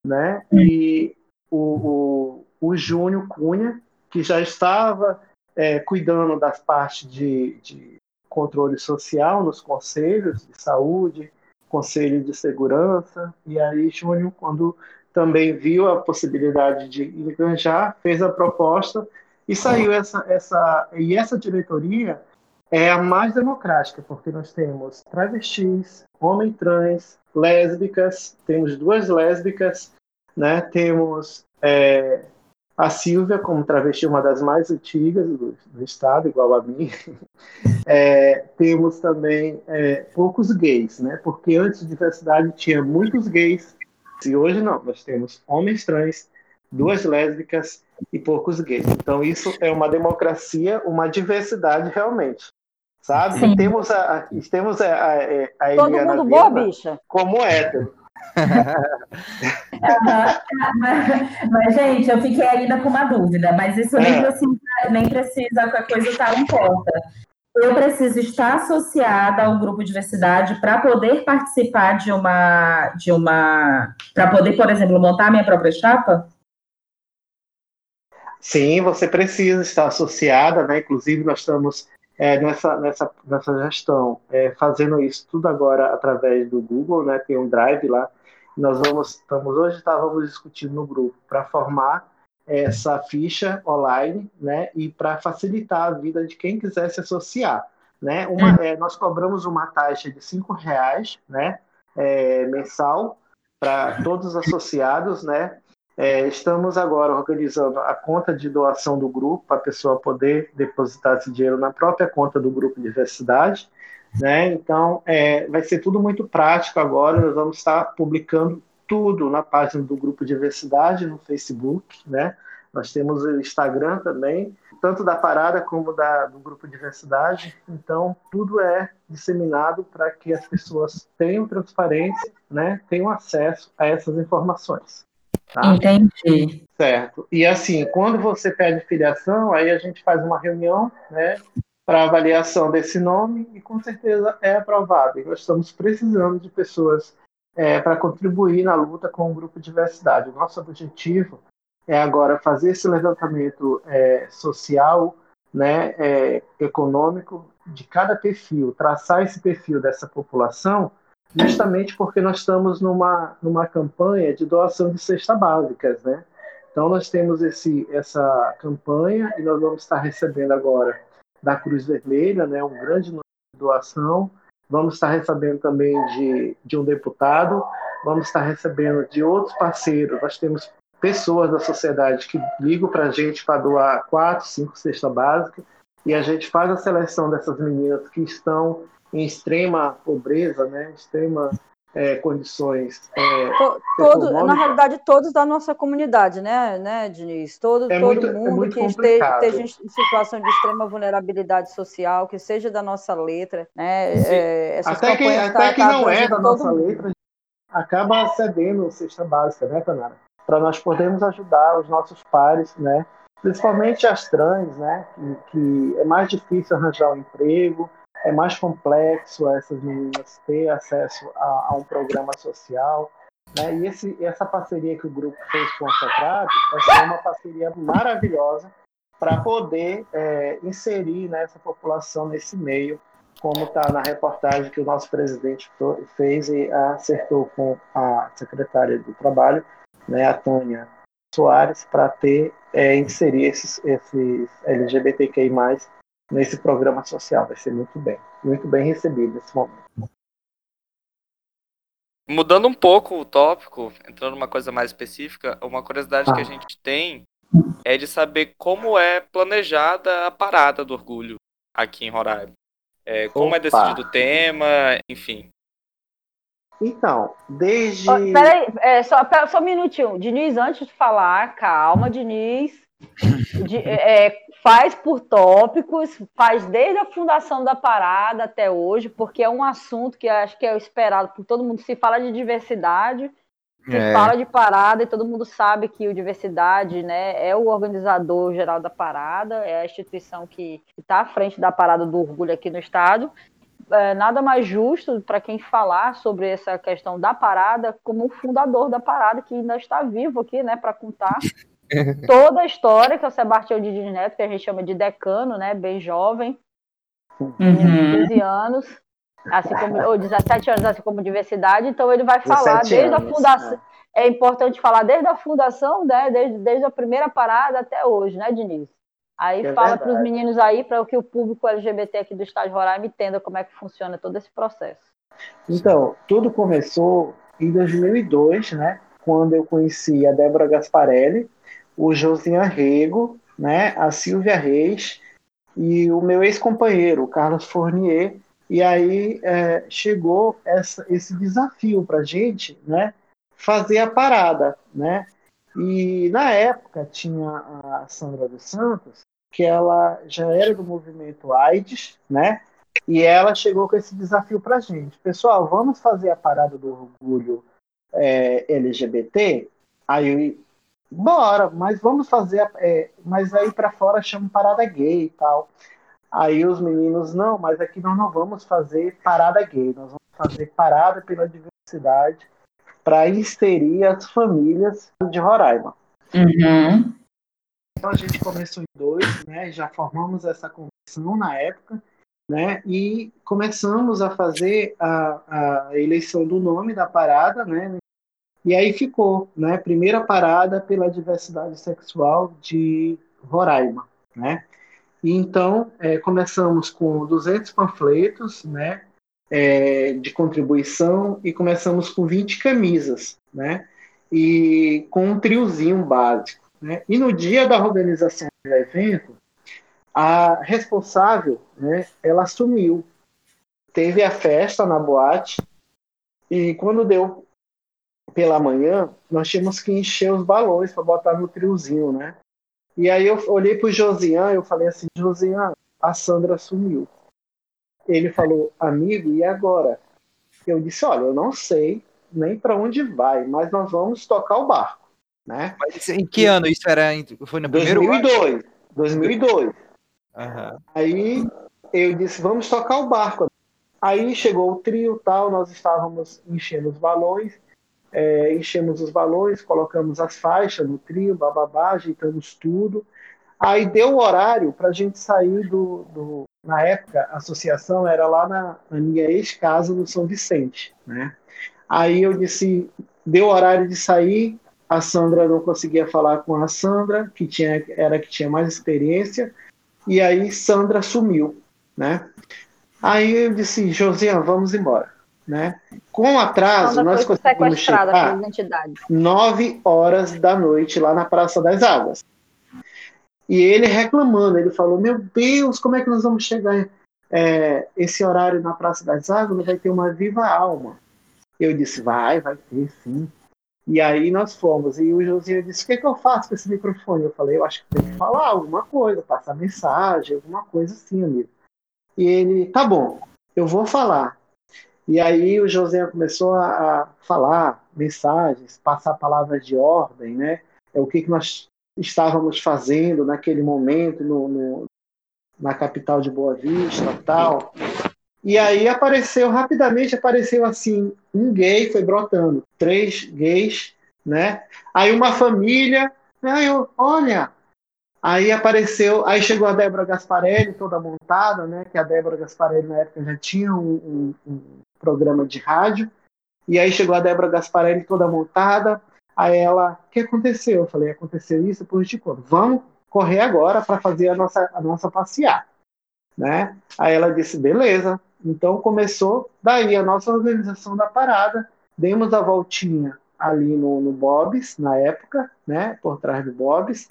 Speaker 6: né, e o, o, o Júnior Cunha, que já estava é, cuidando das partes de, de controle social nos conselhos de saúde, conselho de segurança, e aí Júnior, quando também viu a possibilidade de enganjar, fez a proposta e saiu essa, essa e essa diretoria é a mais democrática, porque nós temos travestis, homem trans, lésbicas, temos duas lésbicas, né? temos é, a Silvia como travesti, uma das mais antigas do, do estado, igual a mim. É, temos também é, poucos gays, né? porque antes de diversidade tinha muitos gays, e hoje não, nós temos homens trans, duas lésbicas e poucos gays. Então isso é uma democracia, uma diversidade realmente sabe? Sim. Temos a, temos a, a, a
Speaker 5: Eliana Todo mundo boa, bicha.
Speaker 6: como hétero.
Speaker 3: Mas, mas, gente, eu fiquei ainda com uma dúvida, mas isso nem, é. precisa, nem precisa que a coisa estar em conta. Eu preciso estar associada ao grupo diversidade para poder participar de uma, de uma, para poder, por exemplo, montar a minha própria chapa?
Speaker 6: Sim, você precisa estar associada, né? Inclusive, nós estamos é, nessa, nessa, nessa gestão, é, fazendo isso tudo agora através do Google, né, tem um drive lá, nós vamos, estamos, hoje estávamos discutindo no grupo para formar essa ficha online, né, e para facilitar a vida de quem quiser se associar, né, uma, é, nós cobramos uma taxa de cinco reais, né, é, mensal para todos os associados, né, é, estamos agora organizando a conta de doação do grupo para a pessoa poder depositar esse dinheiro na própria conta do grupo de diversidade. Né? Então, é, vai ser tudo muito prático agora. Nós vamos estar publicando tudo na página do grupo de diversidade no Facebook. Né? Nós temos o Instagram também, tanto da parada como da, do grupo de diversidade. Então, tudo é disseminado para que as pessoas tenham transparência, né? tenham acesso a essas informações.
Speaker 3: Tá? Entendi.
Speaker 6: Certo. E assim, quando você pede filiação, aí a gente faz uma reunião, né, para avaliação desse nome e com certeza é aprovado. Nós estamos precisando de pessoas é, para contribuir na luta com o grupo de diversidade. O nosso objetivo é agora fazer esse levantamento é, social, né, é, econômico de cada perfil, traçar esse perfil dessa população justamente porque nós estamos numa, numa campanha de doação de cestas básicas, né? Então nós temos esse, essa campanha e nós vamos estar recebendo agora da Cruz Vermelha, né, um grande número de doação. Vamos estar recebendo também de, de um deputado, vamos estar recebendo de outros parceiros. Nós temos pessoas da sociedade que ligam para a gente para doar quatro, cinco cestas básicas e a gente faz a seleção dessas meninas que estão em extrema pobreza, né, extrema é, condições. É,
Speaker 5: todo, na realidade, todos da nossa comunidade, né, né Diniz? Todo, é todo muito, é mundo que esteja, esteja, em situação de extrema vulnerabilidade social, que seja da nossa letra, né?
Speaker 6: É, até que, até tá, que tá não é da nossa mundo. letra, acaba cedendo cesta básica, né, Tanara? Para nós podermos ajudar os nossos pares, né? Principalmente as trans, né? Que, que é mais difícil arranjar um emprego, é mais complexo essas meninas ter acesso a, a um programa social. Né? E esse, essa parceria que o grupo fez com a Socrate vai ser uma parceria maravilhosa para poder é, inserir né, essa população nesse meio, como está na reportagem que o nosso presidente fez e acertou com a secretária do Trabalho, né, a Tânia Soares, para ter é, inserir esses, esses LGBTQI+, nesse programa social. Vai ser muito bem, muito bem recebido nesse momento.
Speaker 2: Mudando um pouco o tópico, entrando numa coisa mais específica, uma curiosidade ah. que a gente tem é de saber como é planejada a parada do orgulho aqui em Roraima. É, como é Opa. é decidido o tema, enfim.
Speaker 6: Então, desde.
Speaker 5: Oh, peraí, é, só, só um minutinho. Diniz, antes de falar, calma, Diniz. De, é, faz por tópicos, faz desde a fundação da parada até hoje, porque é um assunto que acho que é esperado por todo mundo. Se fala de diversidade, se é. fala de parada e todo mundo sabe que o diversidade né, é o organizador geral da parada, é a instituição que está à frente da parada do orgulho aqui no estado. É, nada mais justo para quem falar sobre essa questão da parada como o fundador da parada, que ainda está vivo aqui, né, para contar toda a história, que é o Sebastião de Neto, que a gente chama de decano, né? Bem jovem, uhum. 15 anos, assim como, ou 17 anos, assim como diversidade, então ele vai falar desde anos, a fundação. É. é. importante falar desde a fundação, né, desde, desde a primeira parada até hoje, né, Diniz? Aí
Speaker 6: É
Speaker 5: fala para os meninos aí, para que o público LGBT aqui do Estado de Roraima entenda como é que funciona todo esse processo.
Speaker 6: Então, tudo começou em 2002, né? Quando eu conheci a Débora Gasparelli, o Josian Rego, né? A Silvia Reis e o meu ex-companheiro, o Carlos Fournier. E aí é, chegou essa- esse desafio para gente, né? Fazer a parada, né? E na época tinha a Sandra dos Santos, que ela já era do movimento AIDS, né? E ela chegou com esse desafio para gente. Pessoal, vamos fazer a parada do orgulho é, LGBT? Aí, bora, mas vamos fazer. a- é, mas aí para fora chama parada gay e tal. Aí os meninos, não, mas aqui nós não vamos fazer parada gay, nós vamos fazer parada pela diversidade para inserir as famílias de Roraima.
Speaker 3: Uhum.
Speaker 6: Então a gente começou em dois, né? Já formamos essa comissão na época, né? E começamos a fazer a, a eleição do nome da parada, né? E aí ficou, né? Primeira parada pela diversidade sexual de Roraima, né? E então é, começamos com 200 panfletos, né? é, de contribuição e começamos com 20 camisas, né? E com um triozinho básico. Né? E no dia da organização do evento, a responsável, né, ela sumiu. Teve a festa na boate e quando deu pela manhã, nós tínhamos que encher os balões para botar no triozinho, né? E aí eu olhei para o Josian e eu falei assim, Josian, a Sandra sumiu. Ele falou, amigo, e agora? Eu disse, olha, eu não sei nem para onde vai, mas nós vamos tocar o barco, né?
Speaker 1: Mas em que ano isso era? Foi no primeiro ano?
Speaker 6: 2002. 2002.
Speaker 1: Aham.
Speaker 6: Aí eu disse, vamos tocar o barco. Aí chegou o trio tal, nós estávamos enchendo os balões, é, enchemos os balões, colocamos as faixas no trio, bababá, ajeitamos tudo. Aí deu o horário para a gente sair do, do- Na época, a associação era lá na, na minha ex-casa, no São Vicente. Né? Aí eu disse, deu o horário de sair, a Sandra não conseguia falar com a Sandra, que tinha, era que tinha mais experiência, e aí Sandra sumiu, né? Aí eu disse, Josiane, vamos embora, né? Com atraso, nós
Speaker 5: foi
Speaker 6: conseguimos chegar nove horas da noite lá na Praça das Águas. E ele reclamando, ele falou, meu Deus, como é que nós vamos chegar é, esse horário na Praça das Águas? Vai ter uma viva alma. Eu disse, vai, vai ter sim. E aí nós fomos. E o Josinho disse, o que, que eu faço com esse microfone? Eu falei, eu acho que tem que falar alguma coisa, passar mensagem, alguma coisa assim, amigo. E ele, tá bom, eu vou falar. E aí o José começou a, falar mensagens, passar palavras de ordem, né? É o que, que nós estávamos fazendo naquele momento no, no- na capital de Boa Vista, tal. E aí apareceu rapidamente apareceu assim um gay foi brotando, três gays, né? Aí uma família, aí eu, olha, Aí apareceu, aí chegou a Débora Gasparelli toda montada, né? Que a Débora Gasparelli na época já tinha um, um- um programa de rádio. E aí chegou a Débora Gasparelli toda montada. Aí ela, o que aconteceu? Eu falei, aconteceu isso por de quando? Vamos correr agora para fazer a nossa, a nossa passear, né? Aí ela disse, beleza. Então começou daí a nossa organização da parada. Demos a voltinha ali no, no Bob's na época, né? Por trás do Bob's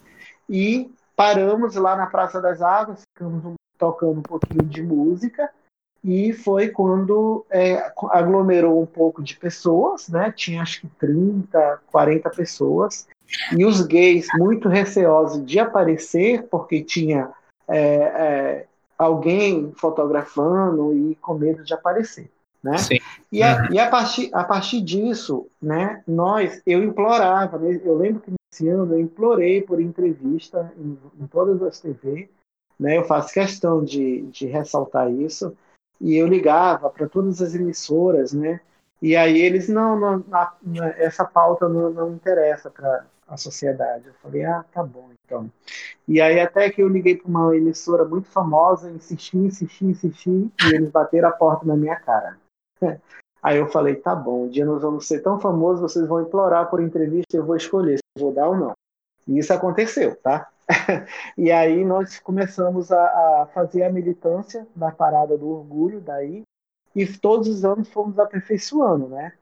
Speaker 6: e paramos lá na Praça das Águas, ficamos tocando um pouquinho de música e foi quando é, aglomerou um pouco de pessoas, né? Tinha acho que 30, 40 pessoas e os gays muito receosos de aparecer porque tinha é, é, alguém fotografando e com medo de aparecer, né? E, a, e a, partir, a partir disso, né, nós, eu implorava, né, eu lembro que nesse ano eu implorei por entrevista em, em todas as TV, né, eu faço questão de, de ressaltar isso, e eu ligava para todas as emissoras, né, e aí eles, não, não na- essa pauta não, não interessa para a sociedade. Eu falei, ah, tá bom, então. E aí até que eu liguei para uma emissora muito famosa, insisti, insisti, insisti, e eles bateram a porta na minha cara. Aí eu falei, tá bom, um dia nós vamos ser tão famosos, vocês vão implorar por entrevista, eu vou escolher se eu vou dar ou não. E isso aconteceu, tá? e aí nós começamos a, a, fazer a militância da parada do orgulho daí e todos os anos fomos aperfeiçoando, né?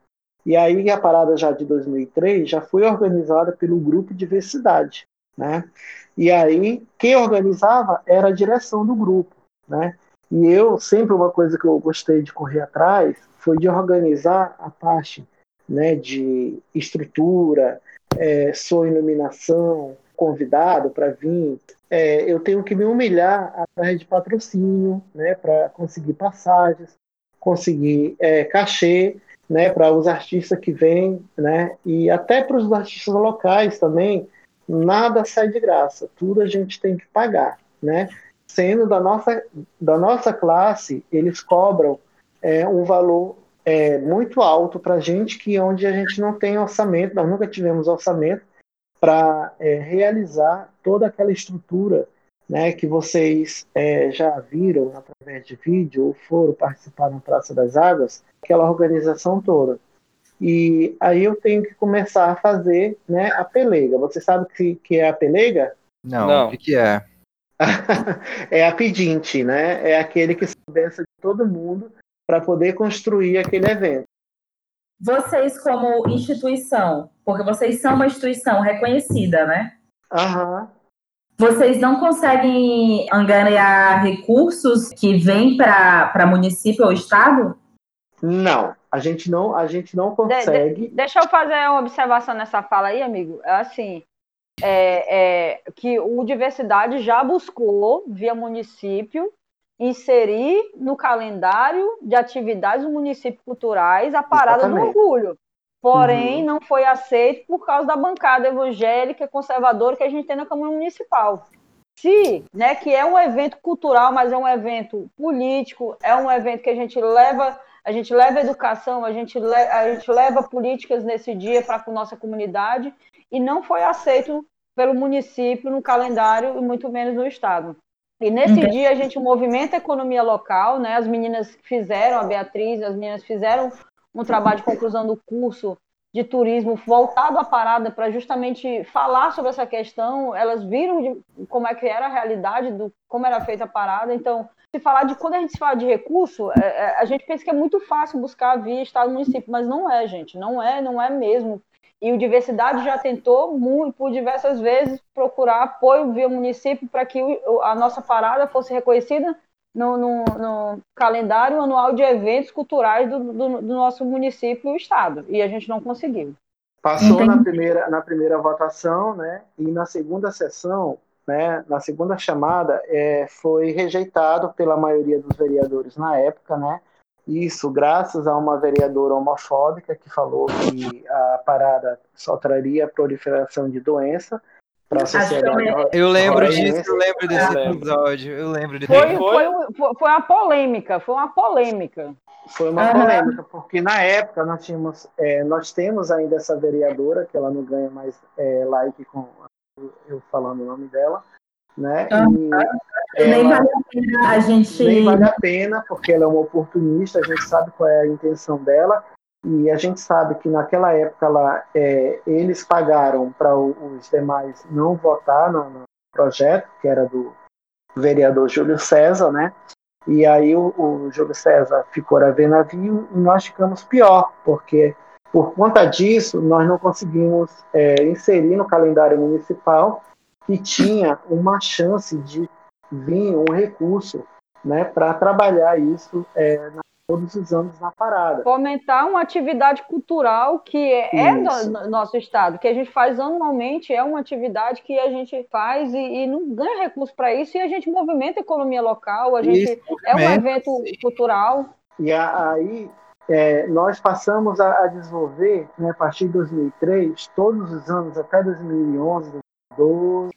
Speaker 6: E aí a parada já de 2003 já foi organizada pelo grupo Diversidade, né? E aí quem organizava era a direção do grupo, né? E eu sempre uma coisa que eu gostei de correr atrás foi de organizar a parte, né, de estrutura, é, sua iluminação, convidado para vir, é, eu tenho que me humilhar atrás de patrocínio, né, para conseguir passagens, conseguir é, cachê, né, para os artistas que vêm, né, e até para os artistas locais também, nada sai de graça, tudo a gente tem que pagar, né? Sendo da nossa, da nossa classe, eles cobram é, um valor é, muito alto para a gente, que onde a gente não tem orçamento, nós nunca tivemos orçamento para é, realizar toda aquela estrutura né, que vocês é, já viram através de vídeo ou foram participar na Praça das Águas, aquela organização toda. E aí eu tenho que começar a fazer né, a pelega. Você sabe o que, que é a pelega?
Speaker 1: Não, Não. o que, que é?
Speaker 6: é a pedinte, né? É aquele que se de todo mundo para poder construir aquele evento.
Speaker 3: Vocês, como instituição, porque vocês são uma instituição reconhecida, né?
Speaker 6: Aham.
Speaker 3: Vocês não conseguem angariar recursos que vêm para município ou estado?
Speaker 6: Não, a gente não, a gente não consegue. De,
Speaker 5: de, deixa eu fazer uma observação nessa fala aí, amigo. É assim, é, é, que o Diversidade já buscou, via município, inserir no calendário de atividades do município culturais a parada Exatamente. do orgulho. Porém, uhum. não foi aceito por causa da bancada evangélica conservadora que a gente tem na Câmara Municipal. Se, né, que é um evento cultural, mas é um evento político, é um evento que a gente leva, a gente leva educação, a gente, le, a gente leva políticas nesse dia para a nossa comunidade, e não foi aceito pelo município no calendário e muito menos no estado. E nesse uhum. dia a gente movimenta a economia local, né? As meninas fizeram, a Beatriz, as meninas fizeram um trabalho de conclusão do curso de turismo voltado à parada para justamente falar sobre essa questão. Elas viram de, como é que era a realidade do como era feita a parada. Então, se falar de quando a gente fala de recurso, é, é, a gente pensa que é muito fácil buscar via estado município, mas não é, gente, não é, não é mesmo. E o Diversidade já tentou muito, por diversas vezes procurar apoio via município para que a nossa parada fosse reconhecida no, no, no, calendário anual de eventos culturais do, do, do, nosso município e estado, e a gente não conseguiu.
Speaker 6: Passou na primeira, na primeira votação, né, e na segunda sessão, né, na segunda chamada, é, foi rejeitado pela maioria dos vereadores na época, né, isso graças a uma vereadora homofóbica que falou que a parada só traria proliferação de doença, para a sociedade.
Speaker 1: Eu lembro disso, eu lembro desse episódio, eu lembro de
Speaker 5: foi, foi, foi, foi uma polêmica, foi uma polêmica.
Speaker 6: Foi uma uhum. polêmica, porque na época nós tínhamos, é, nós temos ainda essa vereadora, que ela não ganha mais é, like com eu falando o nome dela, né?
Speaker 3: E nem vale a pena a gente.
Speaker 6: Nem vale a pena, porque ela é uma oportunista, a gente sabe qual é a intenção dela, e a gente sabe que naquela época lá, é, eles pagaram para os demais não votar no, no, projeto, que era do vereador Júlio César, né? E aí o, o Júlio César ficou a ver navio e nós ficamos pior, porque por conta disso nós não conseguimos é, inserir no calendário municipal que tinha uma chance de vir um recurso né, para trabalhar isso é, na todos os anos na parada.
Speaker 5: Fomentar uma atividade cultural que é, é do nosso estado, que a gente faz anualmente, é uma atividade que a gente faz e, e não ganha recurso para isso e a gente movimenta a economia local, a gente isso, é um evento sim. cultural.
Speaker 6: E aí é, nós passamos a, a desenvolver, né, a partir de 2003, todos os anos até 2011, 2012,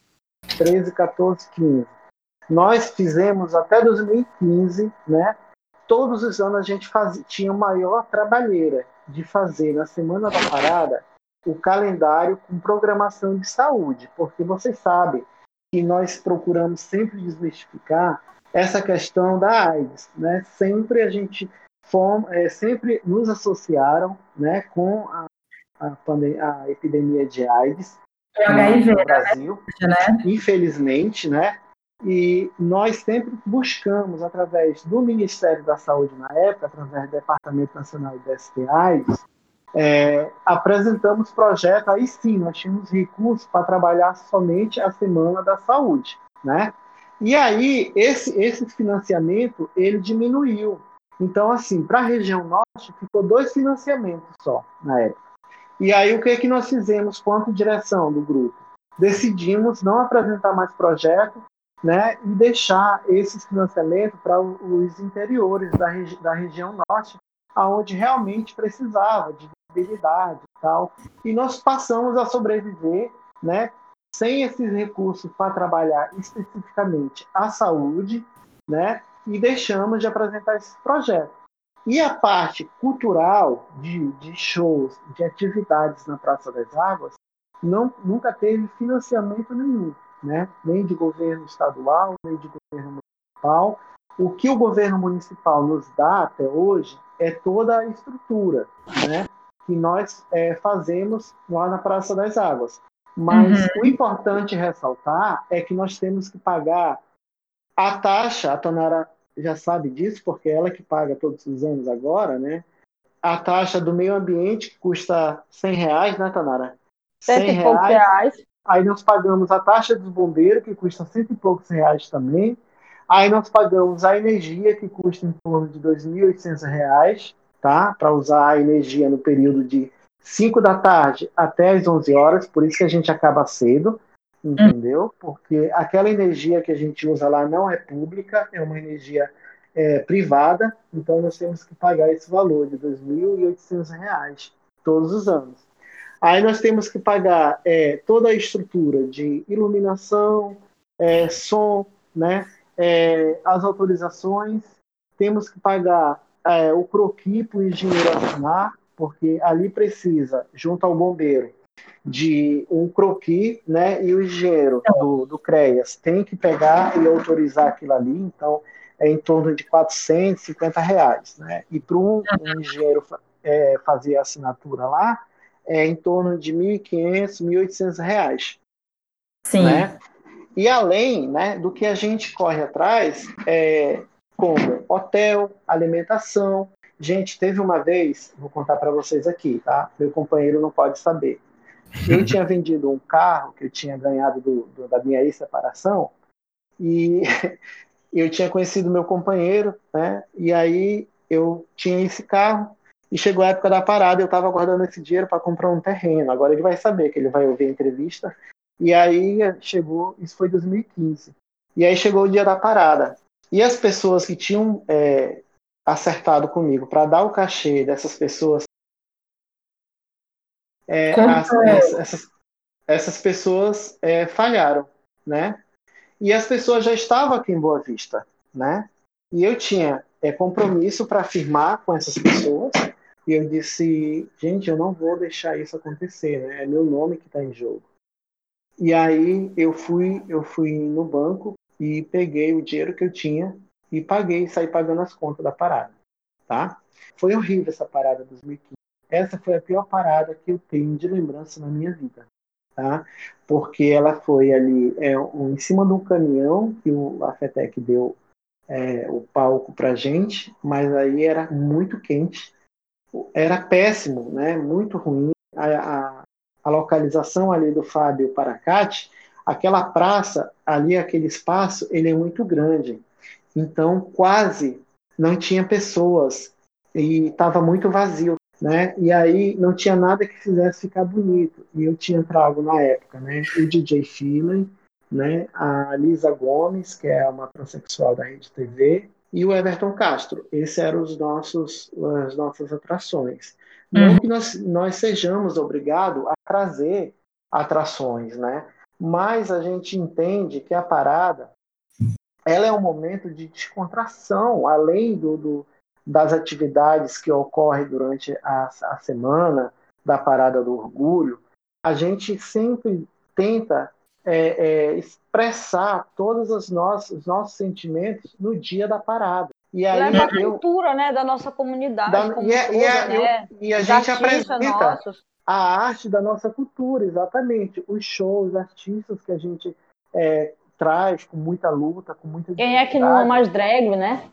Speaker 6: 13, 14, 15. Nós fizemos até 2015, né, todos os anos a gente fazia, tinha maior trabalheira de fazer na Semana da Parada o calendário com programação de saúde, porque vocês sabem que nós procuramos sempre desmistificar essa questão da AIDS, né? Sempre a gente fom, é, sempre nos associaram, né, com a, a, a epidemia de AIDS
Speaker 3: O HIV,
Speaker 6: no
Speaker 3: né?
Speaker 6: Brasil,
Speaker 3: né?
Speaker 6: infelizmente, né? E nós sempre buscamos, através do Ministério da Saúde na época, através do Departamento Nacional de STIs, é, apresentamos projeto, aí sim, nós tínhamos recursos para trabalhar somente a Semana da Saúde, né? E aí, esse, esse financiamento, ele diminuiu. Então, assim, para a região norte, ficou dois financiamentos só, na época. E aí, o que, é que nós fizemos quanto direção do grupo? Decidimos não apresentar mais projeto, né, e deixar esses financiamentos para os interiores da, regi da região norte, aonde realmente precisava de visibilidade e tal. E nós passamos a sobreviver, né, sem esses recursos para trabalhar especificamente a saúde, né, e deixamos de apresentar esse projeto. E a parte cultural de, de shows, de atividades na Praça das Águas, não, nunca teve financiamento nenhum né? nem de governo estadual, nem de governo municipal. O que o governo municipal nos dá até hoje é toda a estrutura né? que nós é, fazemos lá na Praça das Águas. Mas uhum. o importante ressaltar é que nós temos que pagar a taxa, a Tonara já sabe disso, porque é ela que paga todos os anos agora, né? A taxa do meio ambiente que custa 100 reais, né, Tonara?
Speaker 5: 100 reais. reais.
Speaker 6: Aí nós pagamos a taxa dos bombeiros, que custa cento e poucos reais também. Aí nós pagamos a energia, que custa em torno de R$ 2.800, tá? Para usar a energia no período de 5 da tarde até as 11 horas, por isso que a gente acaba cedo, entendeu? Porque aquela energia que a gente usa lá não é pública, é uma energia é, privada, então nós temos que pagar esse valor de R$ 2.800 todos os anos. Aí nós temos que pagar é, toda a estrutura de iluminação, é, som, né, é, as autorizações, temos que pagar é, o croqui para o engenheiro assinar, porque ali precisa, junto ao bombeiro, de um croqui, né, e o engenheiro do, do CREAS tem que pegar e autorizar aquilo ali, então é em torno de 450 reais, né, e para um, um engenheiro é, fazer a assinatura lá, é em torno de R$ 1.500, R$ 1.800.
Speaker 3: Sim.
Speaker 6: Né? E além né, do que a gente corre atrás, é, como hotel, alimentação. Gente, teve uma vez, vou contar para vocês aqui, tá? Meu companheiro não pode saber. Eu tinha vendido um carro que eu tinha ganhado do, do, da minha ex-separação e eu tinha conhecido meu companheiro, né? E aí eu tinha esse carro e chegou a época da parada, eu estava guardando esse dinheiro para comprar um terreno. Agora ele vai saber que ele vai ouvir a entrevista. E aí chegou, isso foi 2015. E aí chegou o dia da parada. E as pessoas que tinham é, acertado comigo para dar o cachê dessas pessoas. É, as, essas, essas pessoas é, falharam, né? E as pessoas já estavam aqui em Boa Vista, né? E eu tinha é, compromisso para firmar com essas pessoas e eu disse, gente, eu não vou deixar isso acontecer, né? É meu nome que está em jogo. E aí eu fui, eu fui no banco e peguei o dinheiro que eu tinha e paguei, saí pagando as contas da parada, tá? Foi horrível essa parada 2015. Essa foi a pior parada que eu tenho de lembrança na minha vida, tá? Porque ela foi ali é, um, em cima de um caminhão que o, a FETEC deu é, o palco pra gente, mas aí era muito quente era péssimo, né? muito ruim. A, a, a localização ali do Fábio Paracate, aquela praça, ali, aquele espaço, ele é muito grande. Então, quase não tinha pessoas e estava muito vazio. Né? E aí não tinha nada que fizesse ficar bonito. E eu tinha trago na época né, o DJ Feeling, né, a Lisa Gomes, que é uma transexual da Rede TV, e o Everton Castro. Esses eram os nossos, as nossas atrações. Não uhum. que nós, nós sejamos obrigados a trazer atrações, né? Mas a gente entende que a parada ela é um momento de descontração, além do, do das atividades que ocorrem durante a, a semana da parada do orgulho. A gente sempre tenta é, é, expressar todos os nossos, os nossos sentimentos no dia da parada.
Speaker 5: E aí Leva eu, a cultura né, da nossa comunidade. Da,
Speaker 6: e, é, e, é, né? eu, e, a gente apresenta. Nossos. a arte da nossa cultura, exatamente. Os shows, os artistas que a gente é, traz com muita luta, com muita
Speaker 5: Quem é que não ama mais drag, né?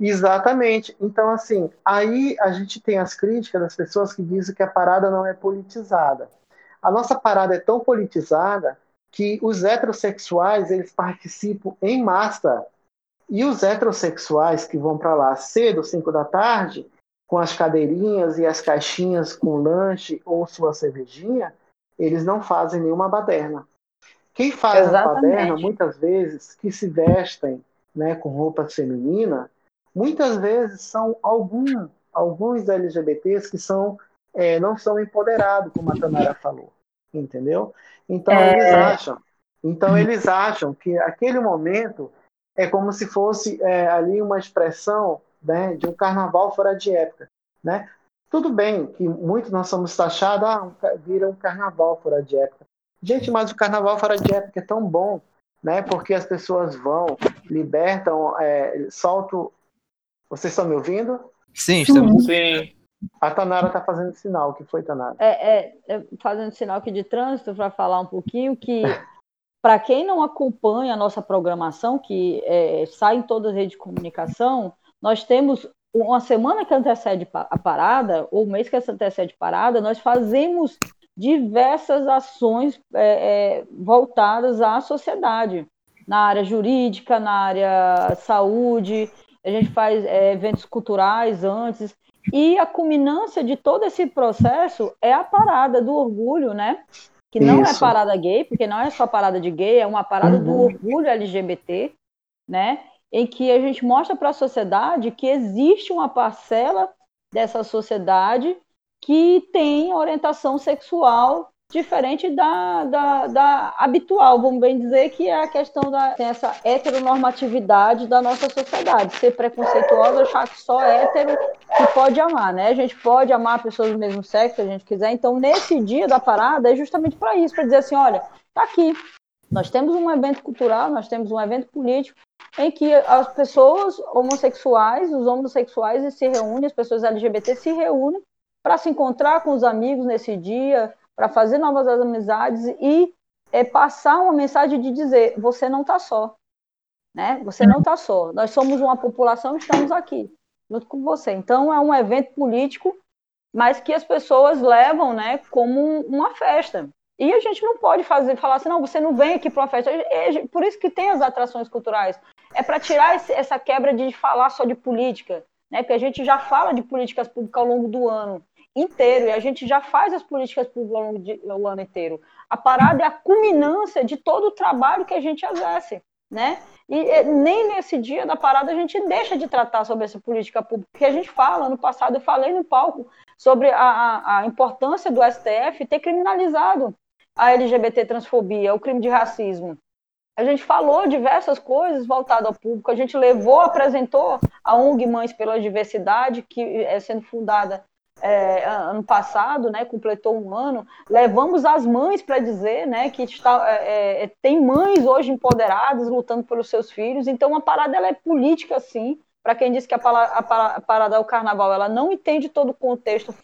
Speaker 6: Exatamente. Então, assim, aí a gente tem as críticas das pessoas que dizem que a parada não é politizada. A nossa parada é tão politizada que os heterossexuais eles participam em massa e os heterossexuais que vão para lá cedo, 5 da tarde, com as cadeirinhas e as caixinhas com lanche ou sua cervejinha, eles não fazem nenhuma baderna. Quem faz Exatamente. a baderna, muitas vezes, que se vestem né, com roupa feminina, muitas vezes são algum, alguns LGBTs que são, é, não são empoderados, como a Tamara falou. Entendeu? Então é... eles acham. Então eles acham que aquele momento é como se fosse é, ali uma expressão né, de um carnaval fora de época. Né? Tudo bem que muitos nós somos taxados, ah, vira um carnaval fora de época. Gente, mas o carnaval fora de época é tão bom, né? Porque as pessoas vão, libertam, é, soltam. Vocês estão me ouvindo?
Speaker 1: Sim, estamos.
Speaker 2: Sim.
Speaker 6: A Tanara está fazendo sinal. O que foi, Tanara?
Speaker 5: É, é, é fazendo sinal aqui de trânsito para falar um pouquinho que para quem não acompanha a nossa programação, que é, sai em todas as redes de comunicação, nós temos uma semana que antecede a parada, ou um mês que antecede a parada, nós fazemos diversas ações é, é, voltadas à sociedade, na área jurídica, na área saúde, a gente faz é, eventos culturais antes, e a culminância de todo esse processo é a parada do orgulho, né? Que não é Isso. é parada gay, porque não é só parada de gay, é uma parada uhum. do orgulho LGBT, né? em que a gente mostra para a sociedade que existe uma parcela dessa sociedade que tem orientação sexual diferente da, da, da, habitual, vamos bem dizer, que é a questão da essa heteronormatividade da nossa sociedade, ser preconceituosa, achar que só hétero que pode amar, né? A gente pode amar pessoas do mesmo sexo, se a gente quiser. Então, nesse dia da parada, é justamente para isso, para dizer assim, olha, tá aqui, nós temos um evento cultural, nós temos um evento político, em que as pessoas homossexuais, os homossexuais se reúnem, as pessoas LGBT se reúnem para se encontrar com os amigos nesse dia, para fazer novas amizades e é, passar uma mensagem de dizer: você não está só, né? Você não está só. Nós somos uma população, estamos aqui junto com você. Então é um evento político, mas que as pessoas levam, né, como uma festa. E a gente não pode fazer, falar assim, não, você não vem aqui para uma festa. É, por isso que tem as atrações culturais. É para tirar esse, essa quebra de falar só de política, né? Porque a gente já fala de políticas públicas ao longo do ano inteiro e a gente já faz as políticas públicas ao longo do ano inteiro. A parada é a culminância de todo o trabalho que a gente exerce, né? E nem nesse dia da parada a gente deixa de tratar sobre essa política pública, porque a gente fala, ano passado eu falei no palco sobre a, a, a importância do STF ter criminalizado a LGBT transfobia, o crime de racismo. A gente falou diversas coisas voltadas ao público, a gente levou, apresentou a ONG Mães pela Diversidade, que é sendo fundada é, ano passado, né, completou um ano, levamos as mães para dizer né, que está, é, é, tem mães hoje empoderadas lutando pelos seus filhos, então a parada ela é política, sim, para quem diz que a, a, a parada é o carnaval, ela não entende todo o contexto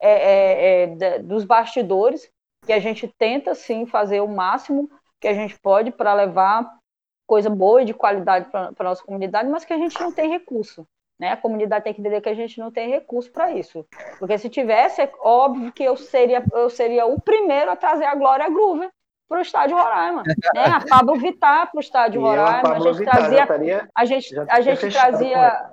Speaker 5: é, é, é dos bastidores, que a gente tenta sim fazer o máximo que a gente pode para levar coisa boa e de qualidade para a nossa comunidade, mas que a gente não tem recurso. Né? A comunidade tem que entender que a gente não tem recurso para isso. Porque se tivesse, é óbvio que eu seria, eu seria o primeiro a trazer a Glória Groover para o estádio Roraima. Né? A Pablo Vittar para o estádio Roraima. A gente trazia. A gente, a gente trazia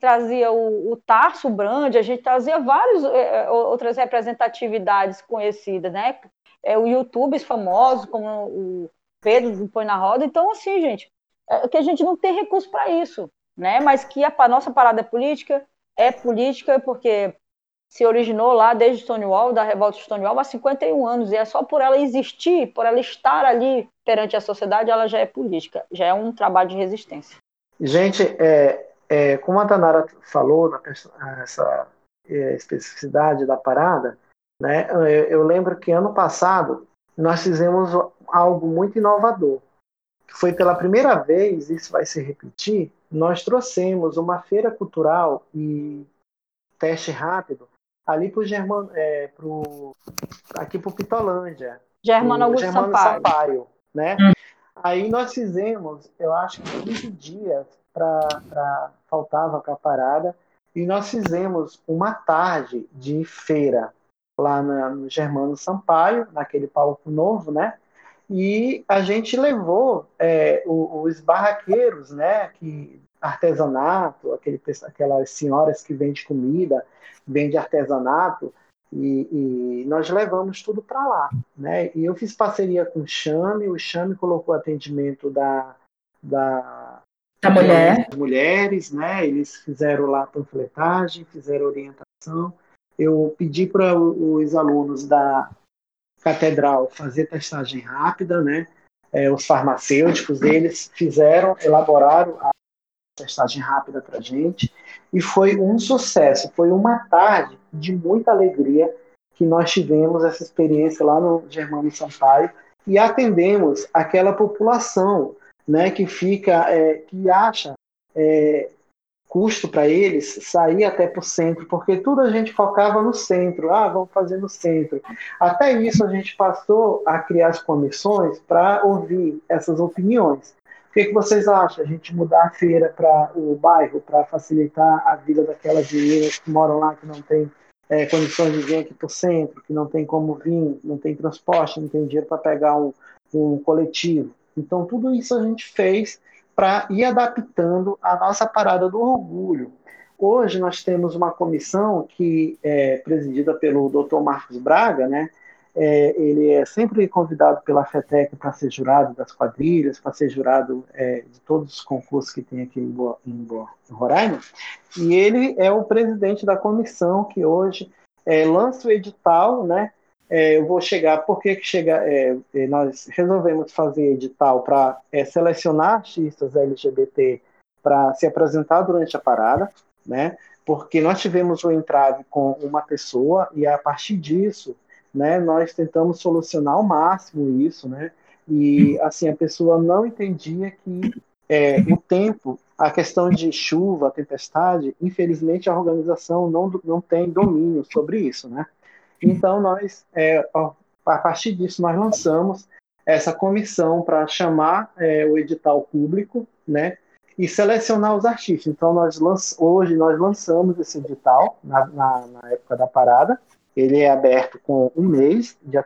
Speaker 5: trazia o, o Tarso Brand, a gente trazia várias é, é, outras representatividades conhecidas, né? É, o YouTubers famosos, como o Pedro do Põe na Roda. Então, assim, gente, é que a gente não tem recurso para isso, né? Mas que a, nossa parada é política, é política porque se originou lá desde Stonewall, da revolta de Stonewall, há 51 anos, e é só por ela existir, por ela estar ali perante a sociedade, ela já é política, já é um trabalho de resistência.
Speaker 6: Gente, é, é, como a Tanara falou, essa é, especificidade da parada, né, eu, eu lembro que ano passado nós fizemos algo muito inovador. Foi pela primeira vez, isso vai se repetir, nós trouxemos uma feira cultural e teste rápido ali pro Germano, é, pro, aqui pro Pitolândia.
Speaker 5: Germano Augusto
Speaker 6: Germano
Speaker 5: Sampaio.
Speaker 6: Sampaio, né? Aí nós fizemos, eu acho que 15 dias para faltava para a parada e nós fizemos uma tarde de feira lá na, no Germano Sampaio, naquele palco novo, né? E a gente levou é, os barraqueiros, né? Que artesanato, aquele, aquelas senhoras que vendem comida, vende artesanato, e, e nós levamos tudo para lá, né? E eu fiz parceria com o Chame, o Chame colocou atendimento da, da
Speaker 3: Da mulher.
Speaker 6: das mulheres, né? Eles fizeram lá panfletagem, fizeram orientação. Eu pedi para os alunos da catedral fazer testagem rápida, né? É, os farmacêuticos, eles fizeram, elaboraram a testagem rápida para gente e foi um sucesso. Foi uma tarde de muita alegria que nós tivemos essa experiência lá no Germano Sampaio e atendemos aquela população né, que fica, é, que acha é, custo para eles sair até para o centro, porque tudo a gente focava no centro, ah, vamos fazer no centro. Até isso a gente passou a criar as comissões para ouvir essas opiniões. O que, que vocês acham? A gente mudar a feira para o bairro para facilitar a vida daquelas meninas que moram lá que não tem é, condições de vir aqui para o centro, que não tem como vir, não tem transporte, não tem dinheiro para pegar um, um coletivo. Então, tudo isso a gente fez para ir adaptando a nossa parada do orgulho. Hoje nós temos uma comissão que é presidida pelo Dr. Marcos Braga, né? É, ele é sempre convidado pela FETEC para ser jurado das quadrilhas, para ser jurado é, de todos os concursos que tem aqui em, Boa, em, Boa, em Roraima. E ele é o presidente da comissão que hoje é, lança o edital, né? É, eu vou chegar, por que, chega, é, é, nós resolvemos fazer edital para é, selecionar artistas LGBT para se apresentar durante a parada, né? Porque nós tivemos o entrave com uma pessoa e a partir disso, né, nós tentamos solucionar ao máximo isso, né? E assim a pessoa não entendia que é, o tempo, a questão de chuva, tempestade, infelizmente a organização não, não tem domínio sobre isso, né? Então, nós, é, a partir disso, nós lançamos essa comissão para chamar é, o edital público, né, e selecionar os artistas. Então, nós hoje nós lançamos esse edital na, na, na, época da parada. Ele é aberto com um mês de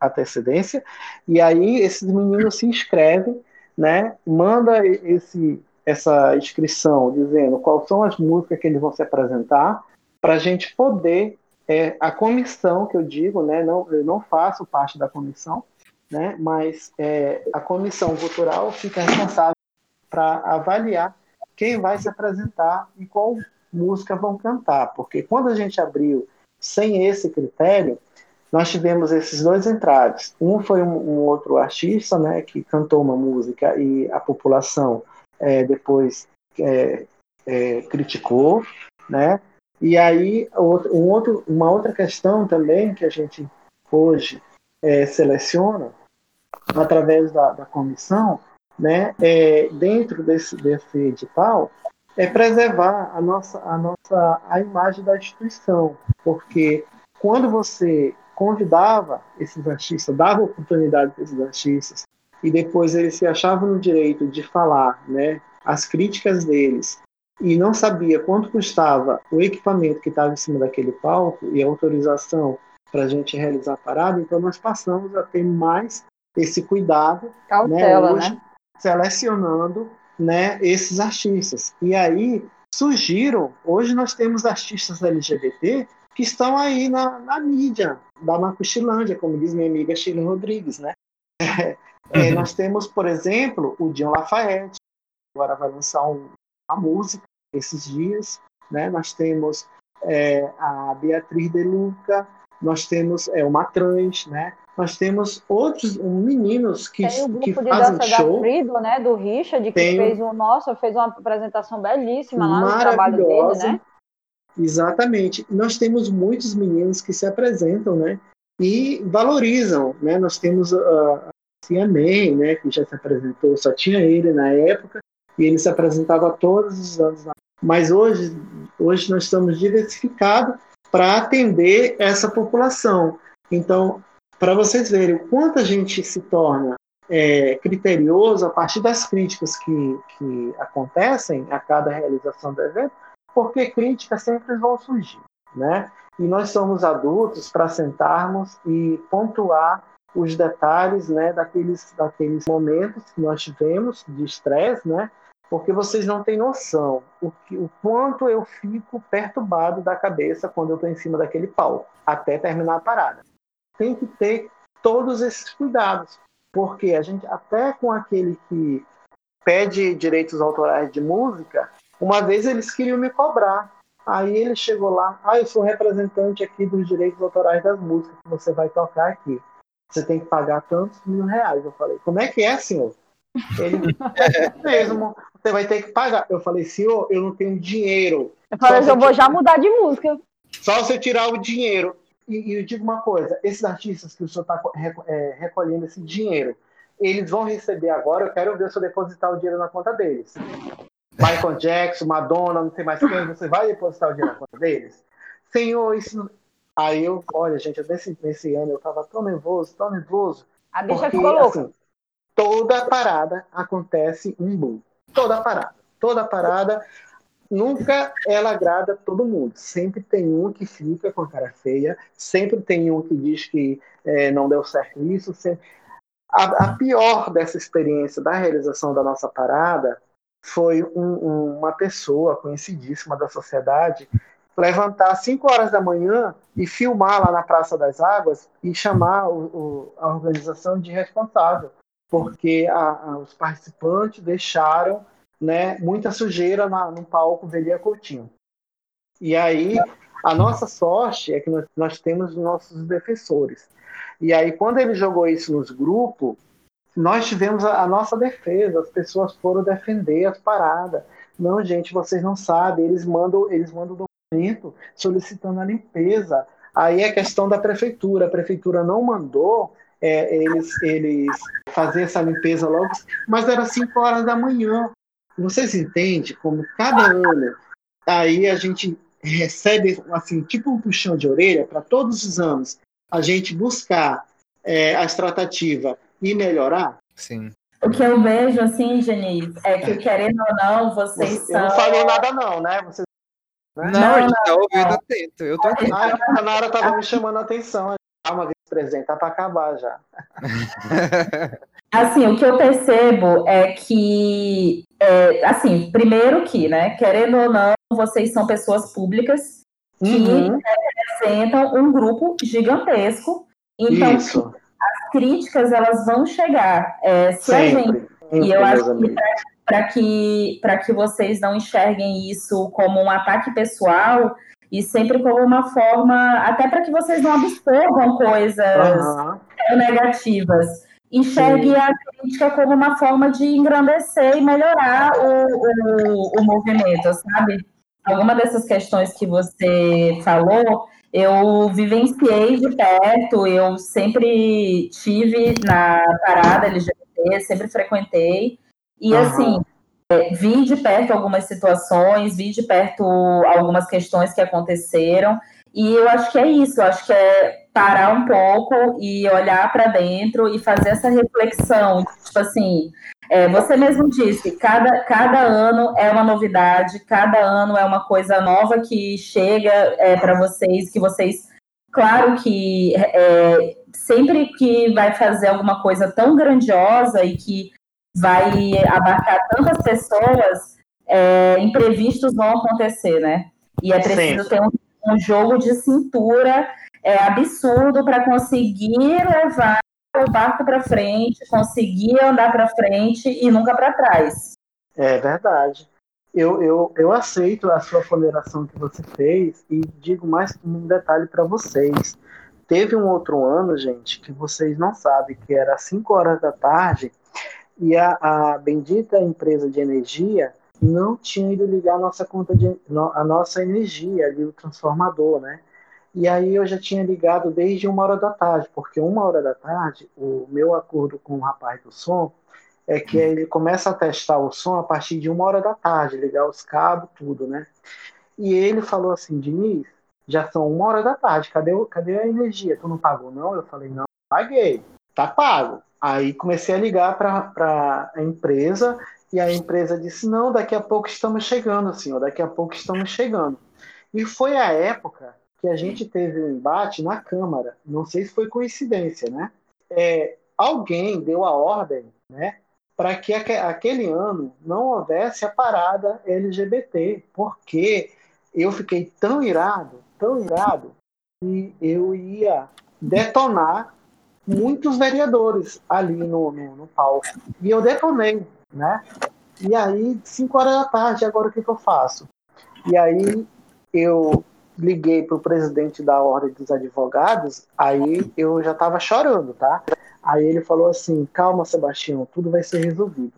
Speaker 6: antecedência, e aí esses meninos se inscrevem, né, manda esse, essa inscrição dizendo quais são as músicas que eles vão se apresentar, para a gente poder é, a comissão que eu digo, né, não, eu não faço parte da comissão, né, mas é, a comissão cultural fica responsável para avaliar quem vai se apresentar e qual música vão cantar, porque quando a gente abriu sem esse critério, nós tivemos esses dois entraves. Um foi um, um outro artista, né, que cantou uma música e a população é, depois é, é, criticou, né, e aí, um outro, uma outra questão também que a gente hoje é, seleciona através da, da comissão, né, é, dentro desse, desse edital, é preservar a nossa, a nossa a imagem da instituição, porque quando você convidava esses artistas, dava oportunidade para esses artistas, e depois eles se achavam no direito de falar, né, as críticas deles, e não sabia quanto custava o equipamento que estava em cima daquele palco e a autorização para a gente realizar a parada, então nós passamos a ter mais esse cuidado,
Speaker 5: Cautela,
Speaker 6: né, hoje,
Speaker 5: né?
Speaker 6: selecionando né, esses artistas. E aí surgiram, hoje nós temos artistas LGBT que estão aí na, na mídia, da Macuxilândia, como diz minha amiga Sheila Rodrigues, né? É, nós temos, por exemplo, o Dion Lafayette, agora vai lançar um, uma música esses dias, né? Nós temos é, a Beatriz De Luca, nós temos é, uma trans, né? Nós temos outros meninos que,
Speaker 5: Tem o grupo
Speaker 6: que
Speaker 5: de
Speaker 6: fazem
Speaker 5: dança
Speaker 6: show.
Speaker 5: da Frido, né? Do Richard, que
Speaker 6: Tem-
Speaker 5: fez um. Nossa, fez uma apresentação belíssima lá no trabalho dele,
Speaker 6: maravilhosa.
Speaker 5: né?
Speaker 6: Exatamente. Nós temos muitos meninos que se apresentam, né? E valorizam, né? Nós temos a, a Cia May, né? Que já se apresentou, só tinha ele na época e ele se apresentava todos os anos. Mas hoje, hoje nós estamos diversificados para atender essa população. Então, para vocês verem o quanto a gente se torna é, criterioso a partir das críticas que, que acontecem a cada realização do evento, porque críticas sempre vão surgir, né? E nós somos adultos para sentarmos e pontuar os detalhes, né, daqueles, daqueles momentos que nós tivemos de estresse, né? Porque vocês não têm noção o, que, o quanto eu fico perturbado da cabeça quando eu estou em cima daquele palco, até terminar a parada. Tem que ter todos esses cuidados, porque a gente, até com aquele que pede direitos autorais de música, uma vez eles queriam me cobrar. Aí ele chegou lá, ah, eu sou representante aqui dos direitos autorais das músicas que você vai tocar aqui. Você tem que pagar tantos mil reais. Eu falei, como é que é, senhor? Ele, é mesmo, você vai ter que pagar. Eu falei, senhor, eu não tenho dinheiro.
Speaker 5: Eu falei, eu vou já mudar de música.
Speaker 6: Só você tirar o dinheiro. E, e eu digo uma coisa: esses artistas que o senhor está é, recolhendo esse dinheiro, eles vão receber agora. Eu quero ver o senhor depositar o dinheiro na conta deles. Michael Jackson, Madonna, não sei mais quem, você vai depositar o dinheiro na conta deles? Senhor, isso. Aí eu, olha, gente, nesse, nesse ano eu tava tão nervoso, tão nervoso.
Speaker 5: A bicha porque, ficou louca. Assim,
Speaker 6: toda parada acontece um boom. Toda parada. Toda parada nunca ela agrada todo mundo. Sempre tem um que fica com a cara feia, sempre tem um que diz que é, não deu certo isso. Sempre... A, a, pior dessa experiência da realização da nossa parada foi um, um, uma pessoa conhecidíssima da sociedade levantar às 5 horas da manhã e filmar lá na Praça das Águas e chamar o, o, a organização de responsável, porque a, a, os participantes deixaram né, muita sujeira na, no palco Velia Coutinho. E aí, a nossa sorte é que nós, nós temos nossos defensores. E aí, quando ele jogou isso nos grupos, nós tivemos a, a, nossa defesa, as pessoas foram defender as paradas. Não, gente, vocês não sabem, eles mandam, eles mandam documento solicitando a limpeza. Aí é questão da prefeitura, a prefeitura não mandou é, eles, eles fazer essa limpeza logo, mas era 5 horas da manhã. Vocês entendem como cada ano aí a gente recebe assim tipo um puxão de orelha para todos os anos a gente buscar é, a tratativa e melhorar?
Speaker 1: Sim.
Speaker 3: O que eu vejo, assim, Genise, é que, querendo ou não, vocês
Speaker 6: Você, são... Eu não falei nada, não, né? Vocês...
Speaker 1: Não, não, a gente tá ouvindo atento. Eu tô atento.
Speaker 6: Ah, a Nara tava me chamando a atenção. Calma, vice-presidente, tá para acabar já.
Speaker 3: Assim, o que eu percebo é que, é, assim, primeiro que, né, querendo ou não, vocês são pessoas públicas que uhum. representam um grupo gigantesco. Então, Isso. as críticas, elas vão chegar. É, se Sempre. a gente... e eu acho que para que, que vocês não enxerguem isso como um ataque pessoal, e sempre como uma forma, até para que vocês não absorvam coisas uhum. negativas enxergue Sim. a crítica como uma forma de engrandecer e melhorar o, o, o movimento, sabe? Alguma dessas questões que você falou, eu vivenciei de perto, eu sempre tive na parada LGBT, sempre frequentei, e uhum. assim, é, vi de perto algumas situações, vi de perto algumas questões que aconteceram, e eu acho que é isso, eu acho que é parar um pouco e olhar para dentro e fazer essa reflexão. Tipo assim, é, você mesmo disse, cada, cada ano é uma novidade, cada ano é uma coisa nova que chega é, para vocês, que vocês, claro que é, sempre que vai fazer alguma coisa tão grandiosa e que vai abarcar tantas pessoas, é, imprevistos vão acontecer, né? E é preciso Sim. ter um, um jogo de cintura é, absurdo para conseguir levar o barco para frente, conseguir andar para frente e nunca para trás.
Speaker 6: É verdade. Eu, eu, eu aceito a sua ponderação que você fez e digo mais um detalhe para vocês. Teve um outro ano, gente, que vocês não sabem, que era às 5 horas da tarde e a, a bendita empresa de energia não tinha ido ligar a nossa conta de a nossa energia ali o transformador, né? E aí eu já tinha ligado desde uma hora da tarde, porque uma hora da tarde, o meu acordo com o rapaz do som é que ele começa a testar o som a partir de uma hora da tarde, ligar os cabos, tudo, né? E ele falou assim, Diniz, já são uma hora da tarde, cadê, cadê a energia? Tu não pagou, não? Eu falei, não, paguei, tá pago. Aí comecei a ligar para a empresa e a empresa disse, não, daqui a pouco estamos chegando, senhor, daqui a pouco estamos chegando. E foi a época que a gente teve um embate na Câmara, não sei se foi coincidência, né? É, alguém deu a ordem, né, para que aquele ano não houvesse a parada LGBT, porque eu fiquei tão irado, tão irado, que eu ia detonar muitos vereadores ali no, no, no palco. E eu detonei, né? E aí, 5 horas da tarde, agora o que, que eu faço? E aí eu liguei para o presidente da Ordem dos Advogados, aí eu já estava chorando, tá? Aí ele falou assim: calma, Sebastião, tudo vai ser resolvido.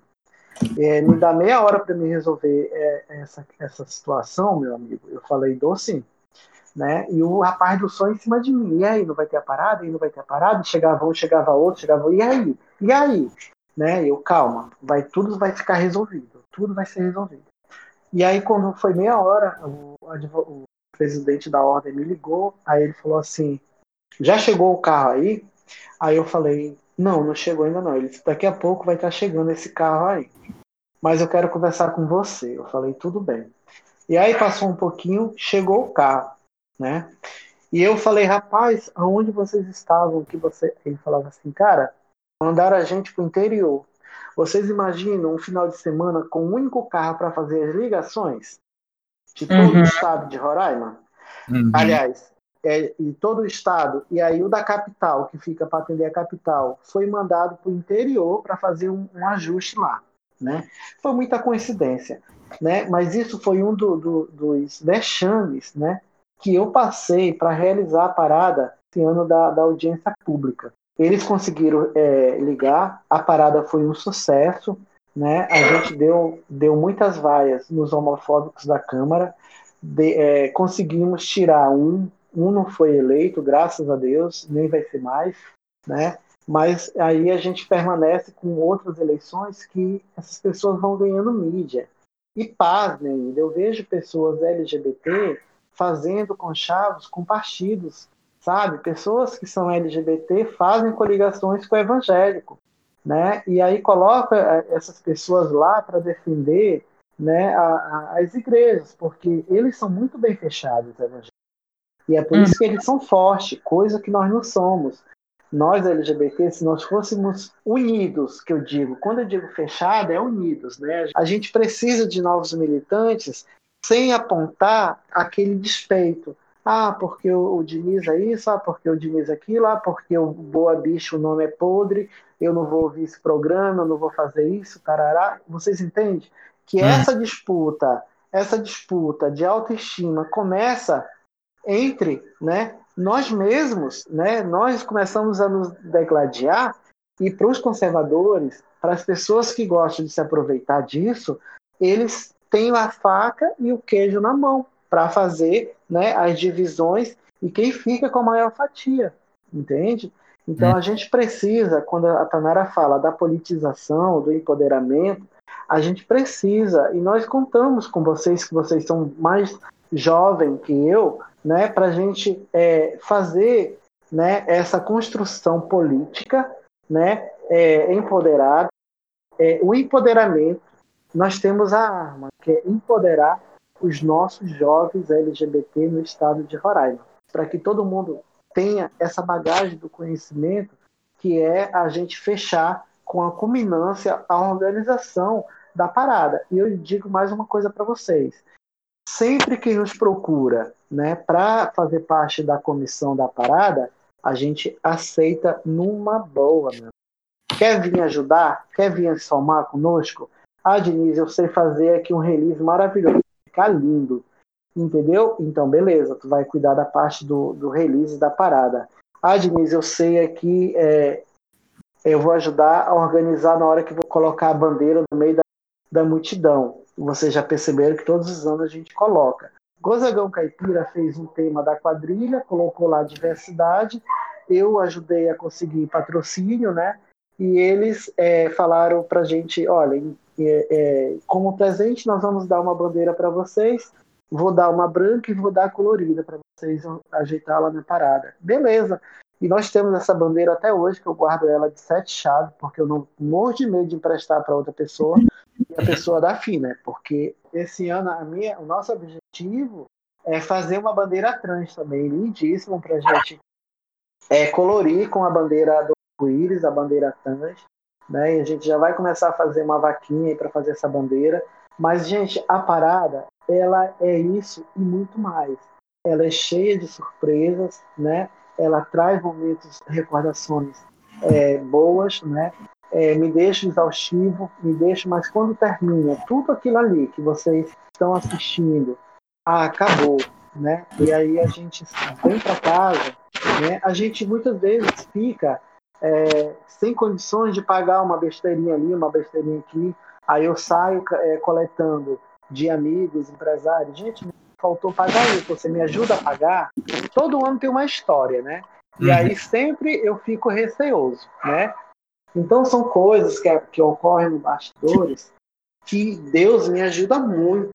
Speaker 6: É, me dá meia hora para me resolver é, essa, essa situação, meu amigo. Eu falei, dou sim. Né? E o rapaz do som em cima de mim. E aí, não vai ter a parada? E não vai ter a parada? Chegava um, chegava outro, chegava. E aí? E aí? Né? Eu, calma, vai, tudo vai ficar resolvido. Tudo vai ser resolvido. E aí, quando foi meia hora, o, o presidente da ordem me ligou. Aí ele falou assim: já chegou o carro aí? Aí eu falei: não, não chegou ainda não. Ele disse: daqui a pouco vai estar chegando esse carro aí. Mas eu quero conversar com você. Eu falei: tudo bem. E aí passou um pouquinho, chegou o carro, né? E eu falei: rapaz, aonde vocês estavam? Que você? Ele falava assim: cara, mandaram a gente para o interior. Vocês imaginam um final de semana com um único carro para fazer as ligações? De todo uhum. o estado de Roraima? Uhum. Aliás, é, e todo o estado, e aí o da capital, que fica para atender a capital, foi mandado para o interior para fazer um, um, ajuste lá. Né? Foi muita coincidência. Né? Mas isso foi um do, do, dos vexames né? Que eu passei para realizar a parada esse ano da, da audiência pública. Eles conseguiram é, ligar, a parada foi um sucesso, né? A gente deu, deu muitas vaias nos homofóbicos da Câmara, de, é, conseguimos tirar um, um não foi eleito, graças a Deus, nem vai ser mais, né? Mas aí a gente permanece com outras eleições que essas pessoas vão ganhando mídia. E pasmem, eu vejo pessoas LGBT fazendo conchavos com partidos sabe? Pessoas que são LGBT fazem coligações com o evangélico, né? E aí coloca eh, essas pessoas lá para defender, né, a, a, as igrejas, porque eles são muito bem fechados, evangélicos. E é por isso que eles são fortes, coisa que nós não somos. Nós LGBT, se nós fôssemos unidos, que eu digo, quando eu digo fechado, é unidos, né? A gente precisa de novos militantes sem apontar aquele despeito, ah, porque o, o Diniz é isso, ah, porque o Diniz é aquilo, ah, porque o Boa Bicho, o nome é podre, eu não vou ouvir esse programa, eu não vou fazer isso, tarará. Vocês entendem? Que hum. essa disputa, essa disputa de autoestima começa entre né, nós mesmos, né, nós começamos a nos degladiar e para os conservadores, para as pessoas que gostam de se aproveitar disso, eles têm a faca e o queijo na mão para fazer né, as divisões e quem fica com a maior fatia, entende? Então hum. a gente precisa, quando a Tanara fala da politização, do empoderamento, a gente precisa, e nós contamos com vocês, que vocês são mais jovens que eu, né, para a gente é, fazer né, essa construção política né, é, empoderada. É, o empoderamento, nós temos a arma, que é empoderar os nossos jovens LGBT no estado de Roraima, para que todo mundo tenha essa bagagem do conhecimento que é a gente fechar com a culminância a organização da parada. E eu digo mais uma coisa para vocês. Sempre que nos procura né, para fazer parte da comissão da parada, a gente aceita numa boa. Quer vir ajudar? Quer vir somar conosco? Ah, Denise, eu sei fazer aqui um release maravilhoso ficar lindo. Entendeu? Então, beleza, tu vai cuidar da parte do, do release da parada. Ah, Diniz, eu sei aqui, é, eu vou ajudar a organizar na hora que vou colocar a bandeira no meio da, da multidão. Vocês já perceberam que todos os anos a gente coloca. Gozagão Caipira fez um tema da quadrilha, colocou lá diversidade. Eu ajudei a conseguir patrocínio, né? E eles é, falaram pra gente: olha, é, é, como presente, nós vamos dar uma bandeira para vocês vou dar uma branca e vou dar a colorida para vocês ajeitar lá na parada. Beleza. E nós temos essa bandeira até hoje, que eu guardo ela de sete chaves, porque eu não morro de medo de emprestar para outra pessoa e a pessoa dá fim, né? Porque esse ano a minha, o nosso objetivo é fazer uma bandeira trans também, lindíssima para a gente é, colorir com a bandeira do arco-íris, a bandeira trans, né? E a gente já vai começar a fazer uma vaquinha para fazer essa bandeira. Mas, gente, a parada, ela é isso e muito mais. Ela é cheia de surpresas, né? Ela traz momentos, recordações é, boas, né? É, me deixa exaustivo, me deixa, mas quando termina tudo aquilo ali que vocês estão assistindo, ah, acabou, né? E aí a gente vem para casa, né? A gente muitas vezes fica é, sem condições de pagar uma besteirinha ali, uma besteirinha aqui, aí eu saio é, coletando de amigos, empresários, gente, faltou pagar isso, você me ajuda a pagar? Todo ano tem uma história, né? E uhum. aí sempre eu fico receoso, né? Então são coisas que, que ocorrem no bastidores que Deus me ajuda muito,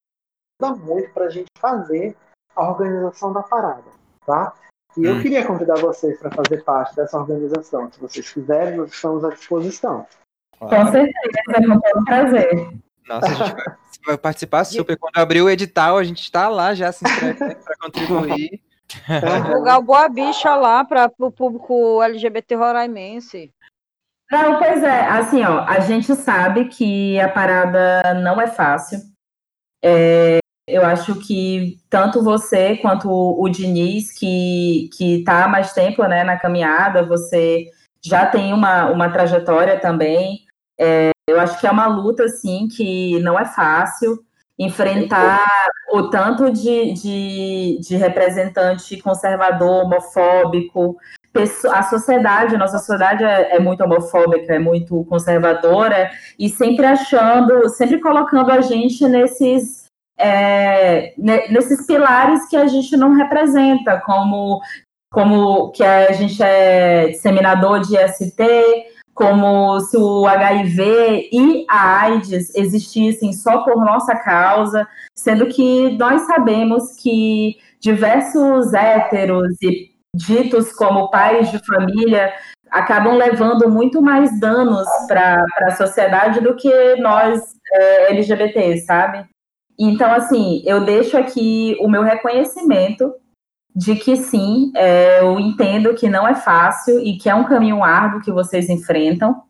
Speaker 6: ajuda muito para a gente fazer a organização da parada, tá? E eu hum. queria convidar vocês para fazer parte dessa organização. Se vocês quiserem, nós estamos à disposição.
Speaker 3: Claro. Com certeza, com todo prazer.
Speaker 1: Nossa, a gente vai, vai participar super. Quando abrir o edital, a gente está lá já se inscrevendo para contribuir.
Speaker 5: Divulgar o Boa Bicha lá para o público LGBT roraimense.
Speaker 3: Não, pois é, assim, ó, a gente sabe que a parada não é fácil. É, eu acho que tanto você quanto o Diniz, que está há mais tempo né, na caminhada, você já tem uma, uma trajetória também. É, eu acho que é uma luta, assim, que não é fácil enfrentar o tanto de, de, de representante conservador, homofóbico, a sociedade, nossa sociedade é, é, muito homofóbica, é muito conservadora, e sempre achando, sempre colocando a gente nesses, é, nesses pilares que a gente não representa, como, como que a gente é disseminador de ST, como se o HIV e a AIDS existissem só por nossa causa, sendo que nós sabemos que diversos héteros e ditos como pais de família acabam levando muito mais danos para a sociedade do que nós é, sabe? Então, assim, eu deixo aqui o meu reconhecimento de que sim, é, eu entendo que não é fácil e que é um caminho árduo que vocês enfrentam,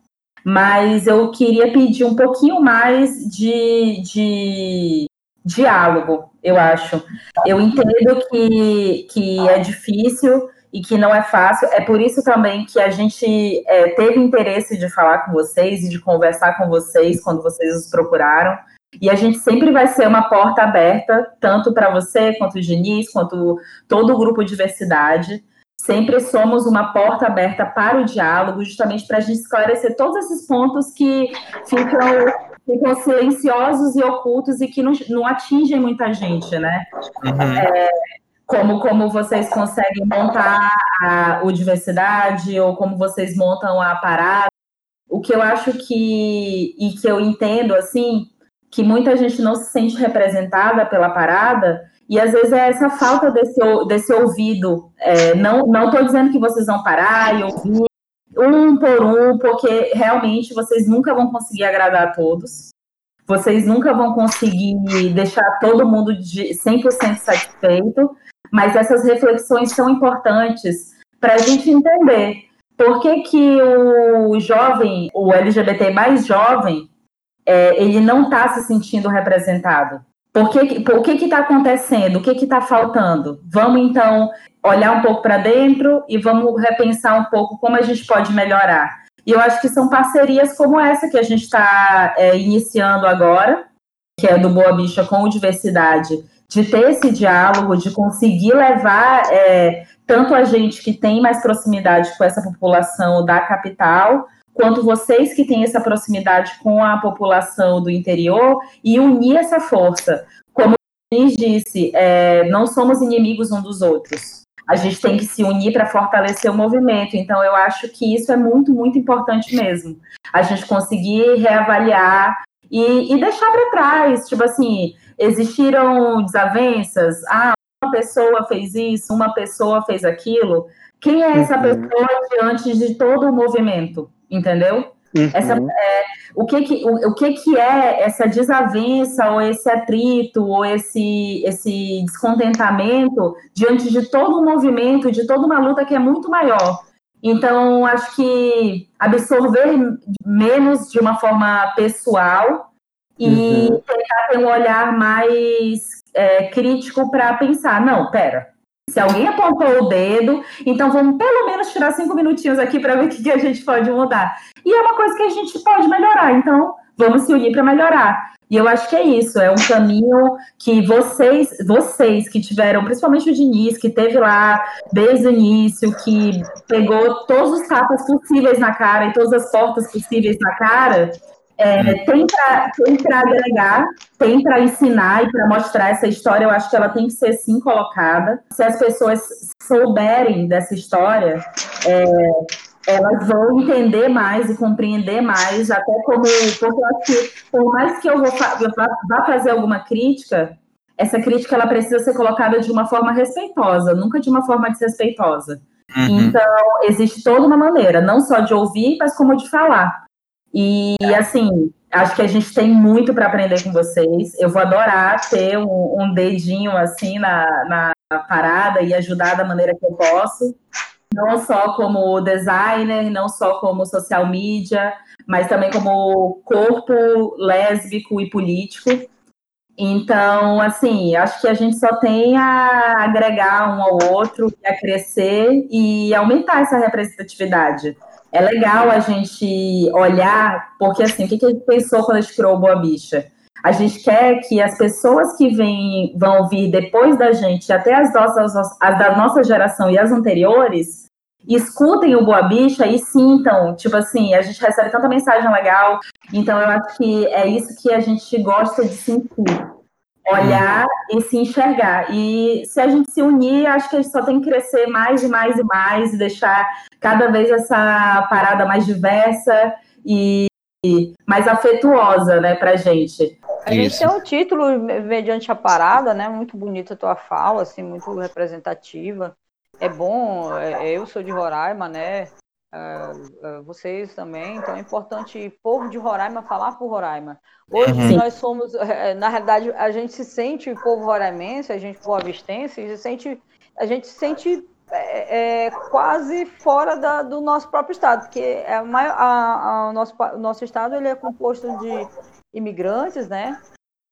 Speaker 3: mas eu queria pedir um pouquinho mais de, de diálogo, eu acho. Eu entendo que, que é difícil e que não é fácil, é por isso também que a gente é, teve interesse de falar com vocês e de conversar com vocês quando vocês os procuraram. E a gente sempre vai ser uma porta aberta, tanto para você, quanto o Diniz, quanto todo o grupo Diversidade. Sempre somos uma porta aberta para o diálogo, justamente para a gente esclarecer todos esses pontos que ficam, ficam silenciosos e ocultos e que não, não atingem muita gente, né? Uhum. É, como, como vocês conseguem montar a, o diversidade, ou como vocês montam a parada. O que eu acho que, e que eu entendo, assim, que muita gente não se sente representada pela parada, e às vezes é essa falta desse, desse ouvido. É, não estou dizendo que vocês vão parar e ouvir um por um, porque realmente vocês nunca vão conseguir agradar a todos. Vocês nunca vão conseguir deixar todo mundo de 100% satisfeito, mas essas reflexões são importantes para a gente entender por que, que o jovem, o LGBT mais jovem, é, ele não está se sentindo representado. Por que por que está acontecendo? O que está faltando? Vamos então olhar um pouco para dentro e vamos repensar um pouco como a gente pode melhorar. E eu acho que são parcerias como essa que a gente está é, iniciando agora, que é do Boa Bicha com Diversidade, de ter esse diálogo, de conseguir levar é, tanto a gente que tem mais proximidade com essa população da capital, quanto vocês que têm essa proximidade com a população do interior e unir essa força. Como o disse, é, não somos inimigos um dos outros. A gente tem que se unir para fortalecer o movimento. Então, eu acho que isso é muito, muito importante mesmo. A gente conseguir reavaliar e, e deixar para trás, tipo assim, existiram desavenças, ah, uma pessoa fez isso, uma pessoa fez aquilo. Quem é essa uhum. pessoa diante de todo o movimento, entendeu? Uhum. Essa, é, o que que, o, o, que que é essa desavença ou esse atrito ou esse, esse descontentamento diante de todo um movimento, de toda uma luta que é muito maior. Então, acho que absorver menos de uma forma pessoal e uhum. tentar ter um olhar mais é, crítico para pensar, não, pera, se alguém apontou o dedo, então vamos pelo menos tirar cinco minutinhos aqui para ver o que, a gente pode mudar. E é uma coisa que a gente pode melhorar, então vamos se unir para melhorar. E eu acho que é isso, é um caminho que vocês, vocês que tiveram, principalmente o Diniz, que teve lá desde o início, que pegou todos os tapas possíveis na cara e todas as portas possíveis na cara, é, tem para agregar, tem para ensinar e para mostrar essa história, eu acho que ela tem que ser sim colocada. Se as pessoas souberem dessa história, é, elas vão entender mais e compreender mais, até como, porque eu acho que, por mais que eu, vou, eu vá fazer alguma crítica, essa crítica ela precisa ser colocada de uma forma respeitosa, nunca de uma forma desrespeitosa. Uhum. Então, existe toda uma maneira, não só de ouvir, mas como de falar. E assim, acho que a gente tem muito para aprender com vocês. Eu vou adorar ter um, um dedinho assim na, na parada e ajudar da maneira que eu posso. Não só como designer, não só como social media, mas também como corpo lésbico e político. Então, assim, acho que a gente só tem a agregar um ao outro, a crescer e aumentar essa representatividade é legal a gente olhar, porque assim, o que, que a gente pensou quando a gente criou o Boa Bicha? A gente quer que as pessoas que vem, vão vir depois da gente, até as nossas, as da nossa geração e as anteriores, escutem o Boa Bicha e sintam, tipo assim, a gente recebe tanta mensagem legal, então eu acho que é isso que a gente gosta de sentir olhar e se enxergar. E se a gente se unir, acho que a gente só tem que crescer mais e mais e mais e deixar cada vez essa parada mais diversa e mais afetuosa, né, pra gente.
Speaker 5: A gente Isso. tem um título mediante a parada, né? Muito bonita a tua fala, assim, muito representativa. É bom, é, eu sou de Roraima, né? Uh, uh, vocês também, então é importante povo de Roraima falar por Roraima. Hoje uhum. nós somos, eh, na realidade, a gente se sente povo roraimense, a gente boavistense, a gente sente, a gente se sente é, é, quase fora da, do nosso próprio estado, porque é a, a, a, o, nosso, o nosso estado ele é composto de imigrantes, né?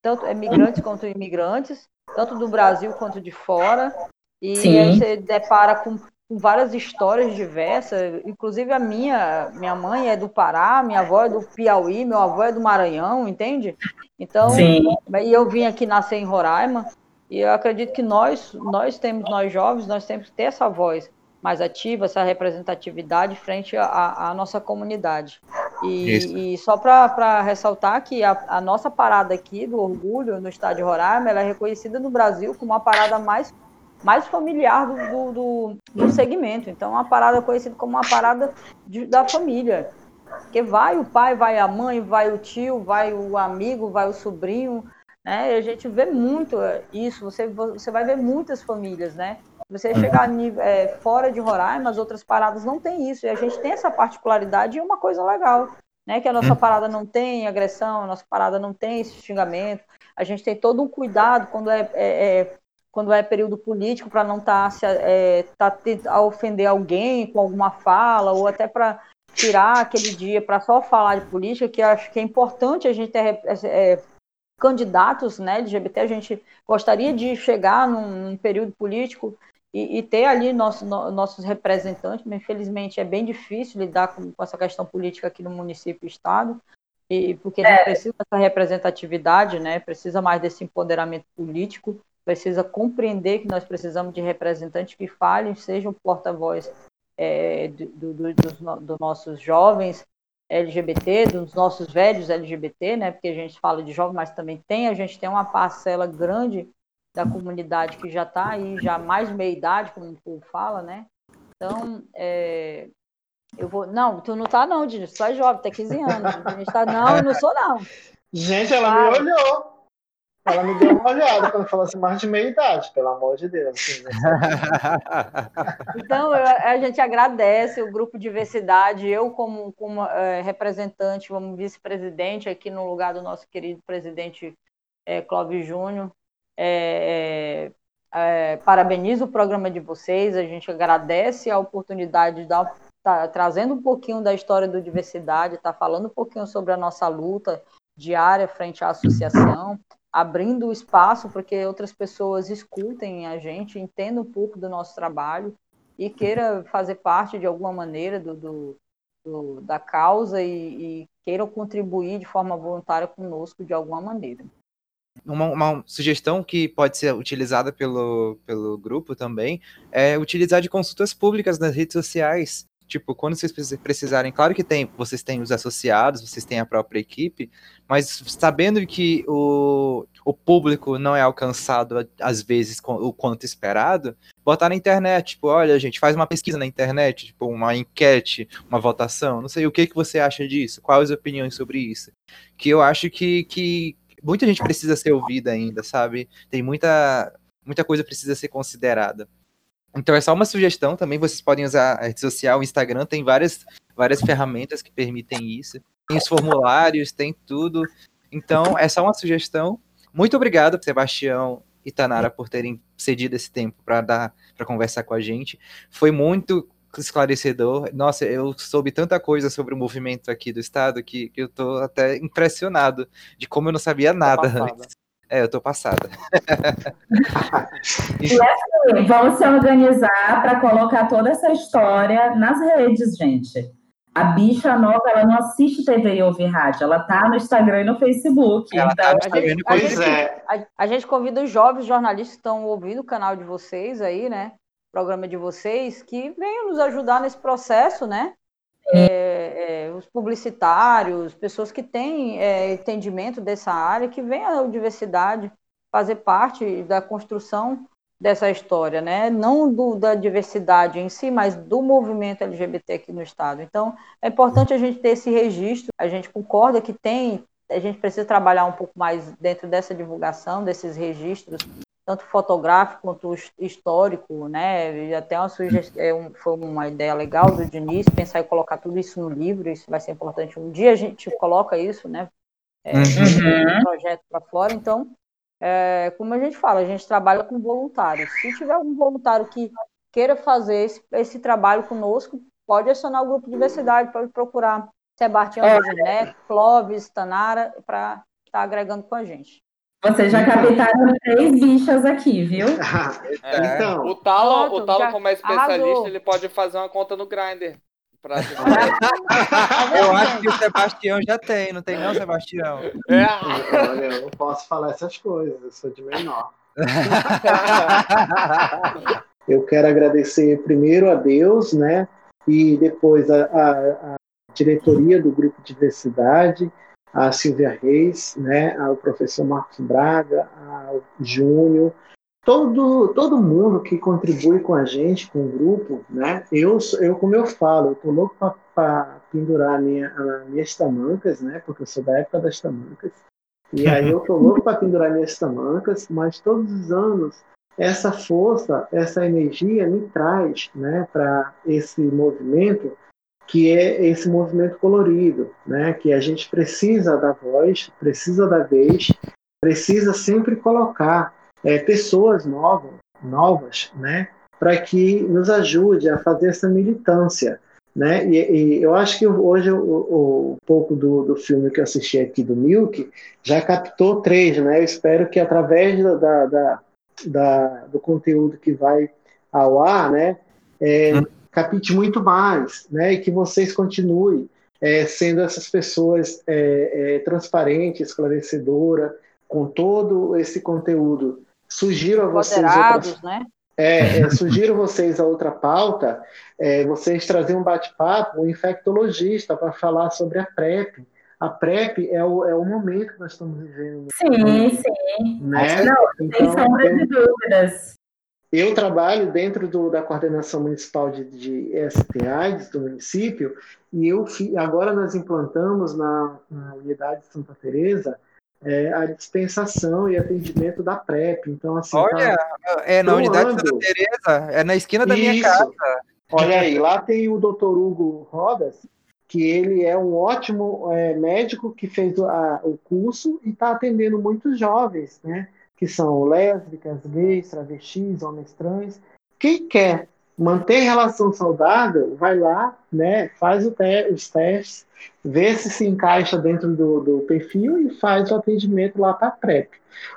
Speaker 5: Tanto imigrantes quanto imigrantes, tanto do Brasil quanto de fora. E Sim. aí você depara com com várias histórias diversas, inclusive a minha, minha mãe é do Pará, minha avó é do Piauí, meu avô é do Maranhão, entende? Então, Sim. e eu vim aqui nascer em Roraima, e eu acredito que nós, nós temos, nós jovens, nós temos que ter essa voz mais ativa, essa representatividade frente à, à nossa comunidade. E, e só para ressaltar que a, a, nossa parada aqui do orgulho no estado de Roraima, ela é reconhecida no Brasil como a parada mais mais familiar do, do, do, segmento. Então, é uma parada conhecida como uma parada de, da família. Porque vai o pai, vai a mãe, vai o tio, vai o amigo, vai o sobrinho, né? E a gente vê muito isso, você, você vai ver muitas famílias, né? Você chegar é, fora de Roraima, as outras paradas não tem isso, e a gente tem essa particularidade e uma coisa legal, né? Que a nossa parada não tem agressão, a nossa parada não tem esse xingamento, a gente tem todo um cuidado quando é, é, é quando é período político, para não estar tá, é, tá, a ofender alguém com alguma fala, ou até para tirar aquele dia para só falar de política, que acho que é importante a gente ter é, candidatos né, LGBT, a gente gostaria de chegar num, num período político e, e, ter ali nosso, no, nossos representantes, mas infelizmente é bem difícil lidar com, com, essa questão política aqui no município e estado, e, porque é. precisa dessa representatividade, né, precisa mais desse empoderamento político, precisa compreender que nós precisamos de representantes que falem, sejam porta-voz é, dos do, do, do nossos jovens LGBT, dos nossos velhos LGBT, né? Porque a gente fala de jovens, mas também tem, a gente tem uma parcela grande da comunidade que já está aí, já mais meia idade, como o povo fala, né? Então, é, eu vou. Não, tu não tá, não, Dini, tu é jovem, tem 15 anos. A gente tá, não, eu não sou, não.
Speaker 6: Gente, ela me olhou. Ela me deu uma olhada quando falou assim, mais de meia idade, pelo amor de Deus. Assim, né?
Speaker 5: Então, eu- a gente agradece o grupo Diversidade, eu como, como eh, representante, como vice-presidente aqui no lugar do nosso querido presidente eh, Clóvis Júnior, eh, eh, parabenizo o programa de vocês, a gente agradece a oportunidade de dar, tá trazendo um pouquinho da história do Diversidade, tá falando um pouquinho sobre a nossa luta diária frente à associação, abrindo espaço para que outras pessoas escutem a gente, entendam um pouco do nosso trabalho e queira fazer parte de alguma maneira do, do- do- da causa e, e queiram contribuir de forma voluntária conosco de alguma maneira.
Speaker 1: Uma, uma sugestão que pode ser utilizada pelo, pelo grupo também é utilizar de consultas públicas nas redes sociais. Tipo, quando vocês precis- precisarem, claro que tem, vocês têm os associados, vocês têm a própria equipe, mas sabendo que o, o público não é alcançado às vezes o quanto esperado, botar na internet, tipo, olha, gente, faz uma pesquisa na internet, tipo, uma enquete, uma votação, não sei o que, que você acha disso, quais as opiniões sobre isso. Que eu acho que, que muita gente precisa ser ouvida ainda, sabe? Tem muita, muita coisa precisa ser considerada. Então é só uma sugestão também, vocês podem usar a rede social, o Instagram tem várias, várias ferramentas que permitem isso. Tem os formulários, tem tudo. Então é só uma sugestão. Muito obrigado, Sebastião e Tanara, por terem cedido esse tempo para dar para conversar com a gente. Foi muito esclarecedor. Nossa, eu soube tanta coisa sobre o movimento aqui do estado que, que eu tô até impressionado de como eu não sabia nada
Speaker 2: passada.
Speaker 1: antes. É, eu tô passada.
Speaker 3: Sim, Vamos se organizar para colocar toda essa história nas redes, gente. A bicha nova, ela não assiste TV e ouve rádio, ela tá no Instagram e no Facebook.
Speaker 1: Ela tá
Speaker 3: então,
Speaker 1: no
Speaker 5: A gente,
Speaker 1: Instagram e no
Speaker 5: a
Speaker 6: Pois
Speaker 5: gente-
Speaker 6: é.
Speaker 5: a- a gente convida os jovens jornalistas que estão ouvindo o canal de vocês aí, né? O programa de vocês, que venham nos ajudar nesse processo, né? É, é, os publicitários, pessoas que têm é, entendimento dessa área, que venham a diversidade fazer parte da construção dessa história, né? Não do, da diversidade em si, mas do movimento LGBT aqui no estado. Então, é importante a gente ter esse registro. A gente concorda que tem, a gente precisa trabalhar um pouco mais dentro dessa divulgação, desses registros, tanto fotográfico quanto his- histórico, né? Até uma sugestão, é um, foi uma ideia legal do Diniz pensar em colocar tudo isso no livro. Isso vai ser importante. Um dia a gente coloca isso, né? É,
Speaker 1: Uhum.
Speaker 5: um projeto para fora. Então, é, como a gente fala, a gente trabalha com voluntários. Se tiver algum voluntário que queira fazer esse, esse trabalho conosco, pode acionar o grupo de diversidade, pode procurar Sebastião Neto, Clóvis, Tanara, para estar agregando com a gente.
Speaker 3: Vocês já captaram três bichas aqui, viu?
Speaker 2: É.
Speaker 6: Então,
Speaker 2: O Talo, o Talo
Speaker 5: já
Speaker 2: como é especialista,
Speaker 5: arrasou.
Speaker 2: ele pode fazer uma conta no Grindr. Pra...
Speaker 1: Eu acho que o Sebastião já tem, não tem não, Sebastião?
Speaker 2: É.
Speaker 6: olha, eu não posso falar essas coisas, eu sou de menor. Eu quero agradecer primeiro a Deus, né? E depois a, a- a diretoria do Grupo Diversidade, a Silvia Reis, né? Ao professor Marcos Braga, ao Júnior, todo, todo mundo que contribui com a gente, com o grupo, né? Eu, eu como eu falo, eu tô louco para pendurar a minha, as minhas tamancas, né? Porque eu sou da época das tamancas. E aí eu tô louco para pendurar minhas tamancas, mas todos os anos essa força, essa energia me traz, né, para esse movimento que é esse movimento colorido, né, que a gente precisa da voz, precisa da vez, precisa sempre colocar é, pessoas novas, novas, né, para que nos ajude a fazer essa militância, né? E, e eu acho que hoje o, o, pouco do, do filme que eu assisti aqui do Milk já captou três, né? Eu espero que através da, da, da, do conteúdo que vai ao ar, né, é, capite muito mais, né? E que vocês continuem é, sendo essas pessoas é, é, transparentes, esclarecedoras, com todo esse conteúdo. Sugiro a vocês outras
Speaker 5: Moderados, né?
Speaker 6: é, é, sugiro vocês a outra pauta, é, vocês trazerem um bate-papo, um infectologista para falar sobre a PrEP. A PrEP é o, é o momento que nós estamos vivendo,
Speaker 3: Sim, sim.
Speaker 6: né?
Speaker 3: Não, sem
Speaker 6: Então,
Speaker 3: sombra
Speaker 6: eu,
Speaker 3: de dúvidas.
Speaker 6: Eu trabalho dentro do, da coordenação municipal de, de do município e eu agora nós implantamos na, na unidade de Santa Teresa é, a dispensação e atendimento da PrEP. Então, assim.
Speaker 1: Olha,
Speaker 6: tá
Speaker 1: é na unidade
Speaker 6: doando.
Speaker 1: Santa Teresa, é na esquina da minha
Speaker 6: Isso.
Speaker 1: casa.
Speaker 6: Olha aí, lá tem o Dr. Hugo Rodas, que ele é um ótimo é, médico que fez a- o curso e está atendendo muitos jovens, né? Que são lésbicas, gays, travestis, homens trans. Quem quer manter relação saudável, vai lá, né? Faz te- os testes, vê se se encaixa dentro do, do perfil e faz o atendimento lá para a PrEP.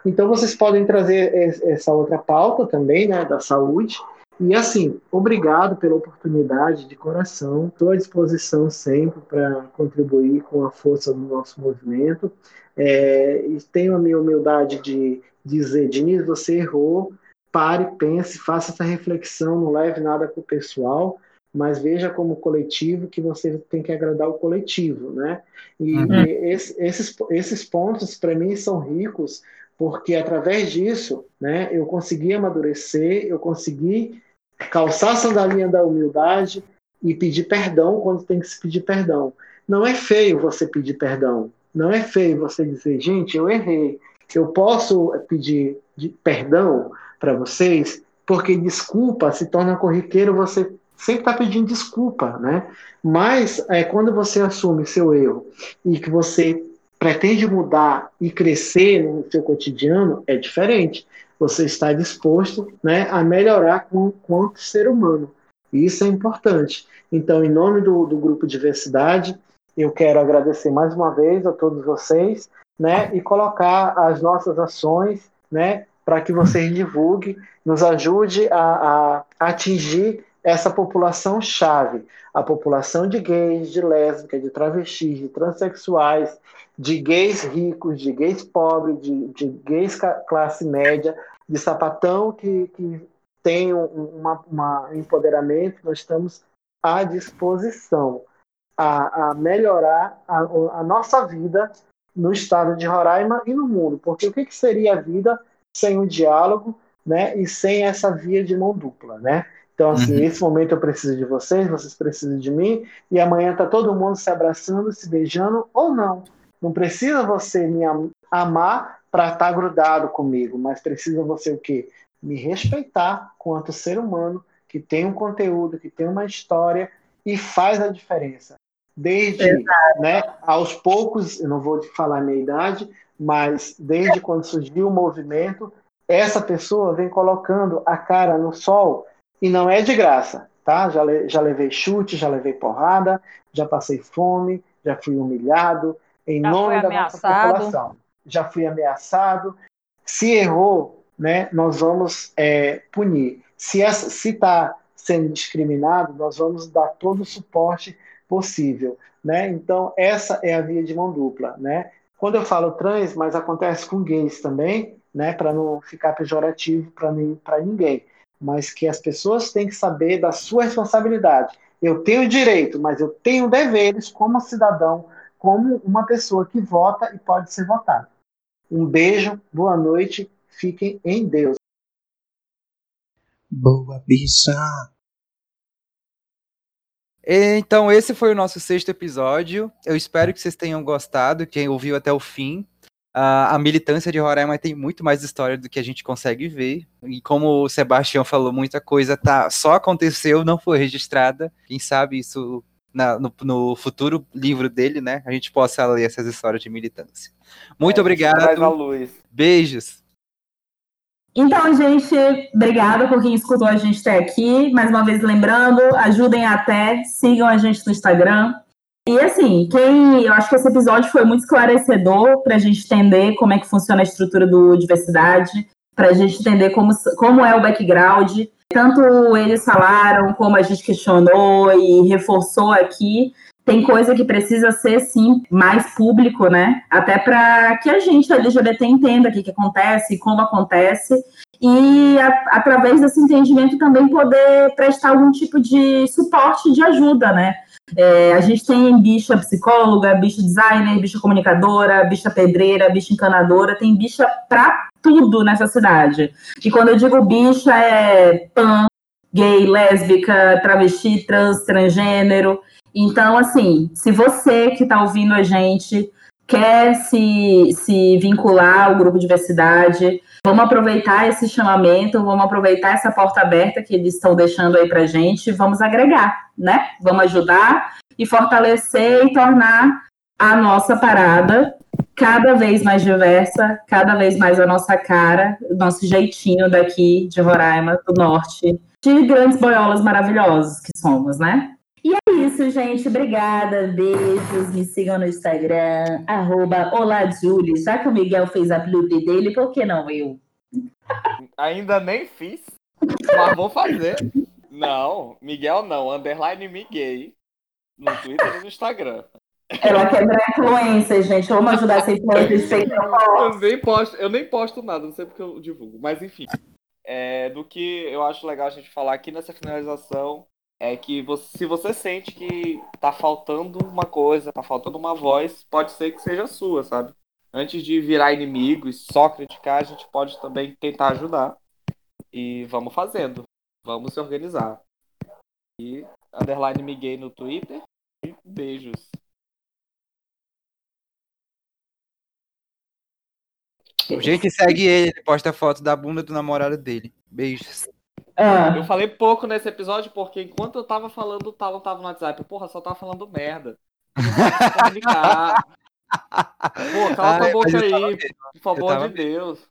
Speaker 6: Então vocês podem trazer es- essa outra pauta também, né? Da saúde. E assim, obrigado pela oportunidade de coração. Estou à disposição sempre para contribuir com a força do nosso movimento. É, e tenho a minha humildade de dizer, Diniz, você errou, pare, pense, faça essa reflexão, não leve nada para o pessoal, mas veja como coletivo que você tem que agradar o coletivo, né? E,
Speaker 1: Uhum.
Speaker 6: e esse- esses, esses pontos, para mim, são ricos, porque através disso, né, eu consegui amadurecer, eu consegui calçar a sandalinha da humildade e pedir perdão quando tem que se pedir perdão. Não é feio você pedir perdão. Não é feio você dizer, gente, eu errei. Eu posso pedir perdão para vocês, porque desculpa se torna corriqueiro você sempre está pedindo desculpa, né? Mas é, quando você assume seu erro e que você pretende mudar e crescer no seu cotidiano, é diferente você está disposto né, a melhorar com, quanto ser humano. Isso é importante. Então, em nome do, do Grupo Diversidade, eu quero agradecer mais uma vez a todos vocês né, e colocar as nossas ações né, para que vocês divulguem, nos ajude a, a atingir essa população chave, a população de gays, de lésbicas, de travestis, de transexuais, de gays ricos, de gays pobres, de, de gays classe média, de sapatão que, que tem um empoderamento, nós estamos à disposição a, a melhorar a, a nossa vida no estado de Roraima e no mundo, porque o que, que seria a vida sem o diálogo né, e sem essa via de mão dupla, né? Então, assim,
Speaker 1: Uhum.
Speaker 6: nesse momento eu preciso de vocês, vocês precisam de mim, e amanhã tá todo mundo se abraçando, se beijando, ou não. Não precisa você me am- amar para estar grudado comigo, mas precisa você o quê? Me respeitar quanto ser humano que tem um conteúdo, que tem uma história e faz a diferença. Desde, né, aos poucos, eu não vou te falar a minha idade, mas desde quando surgiu o movimento, essa pessoa vem colocando a cara no sol e não é de graça, tá? Já, le- já levei chute, já levei porrada, já passei fome, já fui humilhado, em
Speaker 5: Já
Speaker 6: nome da nossa população. Já fui ameaçado. Se errou, né, nós vamos é, punir. Se está sendo discriminado, nós vamos dar todo o suporte possível. Né? Então, essa é a via de mão dupla. Né? Quando eu falo trans, mas acontece com gays também, né, para não ficar pejorativo para ninguém. Mas que as pessoas têm que saber da sua responsabilidade. Eu tenho direito, mas eu tenho deveres como cidadão, como uma pessoa que vota e pode ser votada. Um beijo, boa noite, fiquem em Deus.
Speaker 7: Boa bicha.
Speaker 1: Então, esse foi o nosso sexto episódio. Eu espero que vocês tenham gostado, quem ouviu até o fim. Ah, a militância de Roraima tem muito mais história do que a gente consegue ver. E como o Sebastião falou, muita coisa tá, só aconteceu, não foi registrada. Quem sabe isso na- no, no futuro livro dele, né? A gente possa ler essas histórias de militância. Muito
Speaker 2: É,
Speaker 1: obrigado.
Speaker 2: luz.
Speaker 1: Beijos.
Speaker 3: Então, gente, obrigada por quem escutou a gente até aqui. Mais uma vez, lembrando, ajudem até, sigam a gente no Instagram. E assim, quem eu acho que esse episódio foi muito esclarecedor para a gente entender como é que funciona a estrutura do diversidade, para a gente entender como, como é o background. Tanto eles falaram, como a gente questionou e reforçou aqui. Tem coisa que precisa ser, sim, mais público, né? Até para que a gente, LGBT, entenda o que, que acontece, como acontece, e a- através desse entendimento também poder prestar algum tipo de suporte, de ajuda, né? É, a gente tem bicha psicóloga, bicha designer, bicha comunicadora, bicha pedreira, bicha encanadora, tem bicha pra tudo nessa cidade. E quando eu digo bicha, é pan, gay, lésbica, travesti, trans, transgênero. Então, assim, se você que está ouvindo a gente quer se, se vincular ao grupo diversidade, vamos aproveitar esse chamamento, vamos aproveitar essa porta aberta que eles estão deixando aí para gente, vamos agregar, né? Vamos ajudar e fortalecer e tornar a nossa parada cada vez mais diversa, cada vez mais a nossa cara, nosso jeitinho daqui de Roraima, do norte, de grandes boiolas maravilhosos que somos, né? E é isso, gente. Obrigada. Beijos. Me sigam no Instagram, arroba Olá, Julie. Já que o Miguel fez a publi dele, por que não eu?
Speaker 2: Ainda nem fiz, mas vou fazer. Não, Miguel não. Underline Miguel. No Twitter e no Instagram.
Speaker 3: Ela quer virar influência, gente. Vamos ajudar essa influência.
Speaker 2: eu, nem posto, eu nem posto nada, não sei porque eu divulgo. Mas enfim. É, do que eu acho legal a gente falar aqui nessa finalização é que você, se você sente que tá faltando uma coisa, tá faltando uma voz, pode ser que seja sua, sabe? Antes de virar inimigo e só criticar, a gente pode também tentar ajudar. E vamos fazendo. Vamos se organizar. E underline Miguel no Twitter. E beijos.
Speaker 1: Gente, segue ele, ele posta foto da bunda do namorado dele. Beijos.
Speaker 2: Ah. Eu falei pouco nesse episódio porque enquanto eu tava falando, o Talon tava no WhatsApp. Porra, só tava falando merda. Pô, cala tua boca aí, por favor de Deus.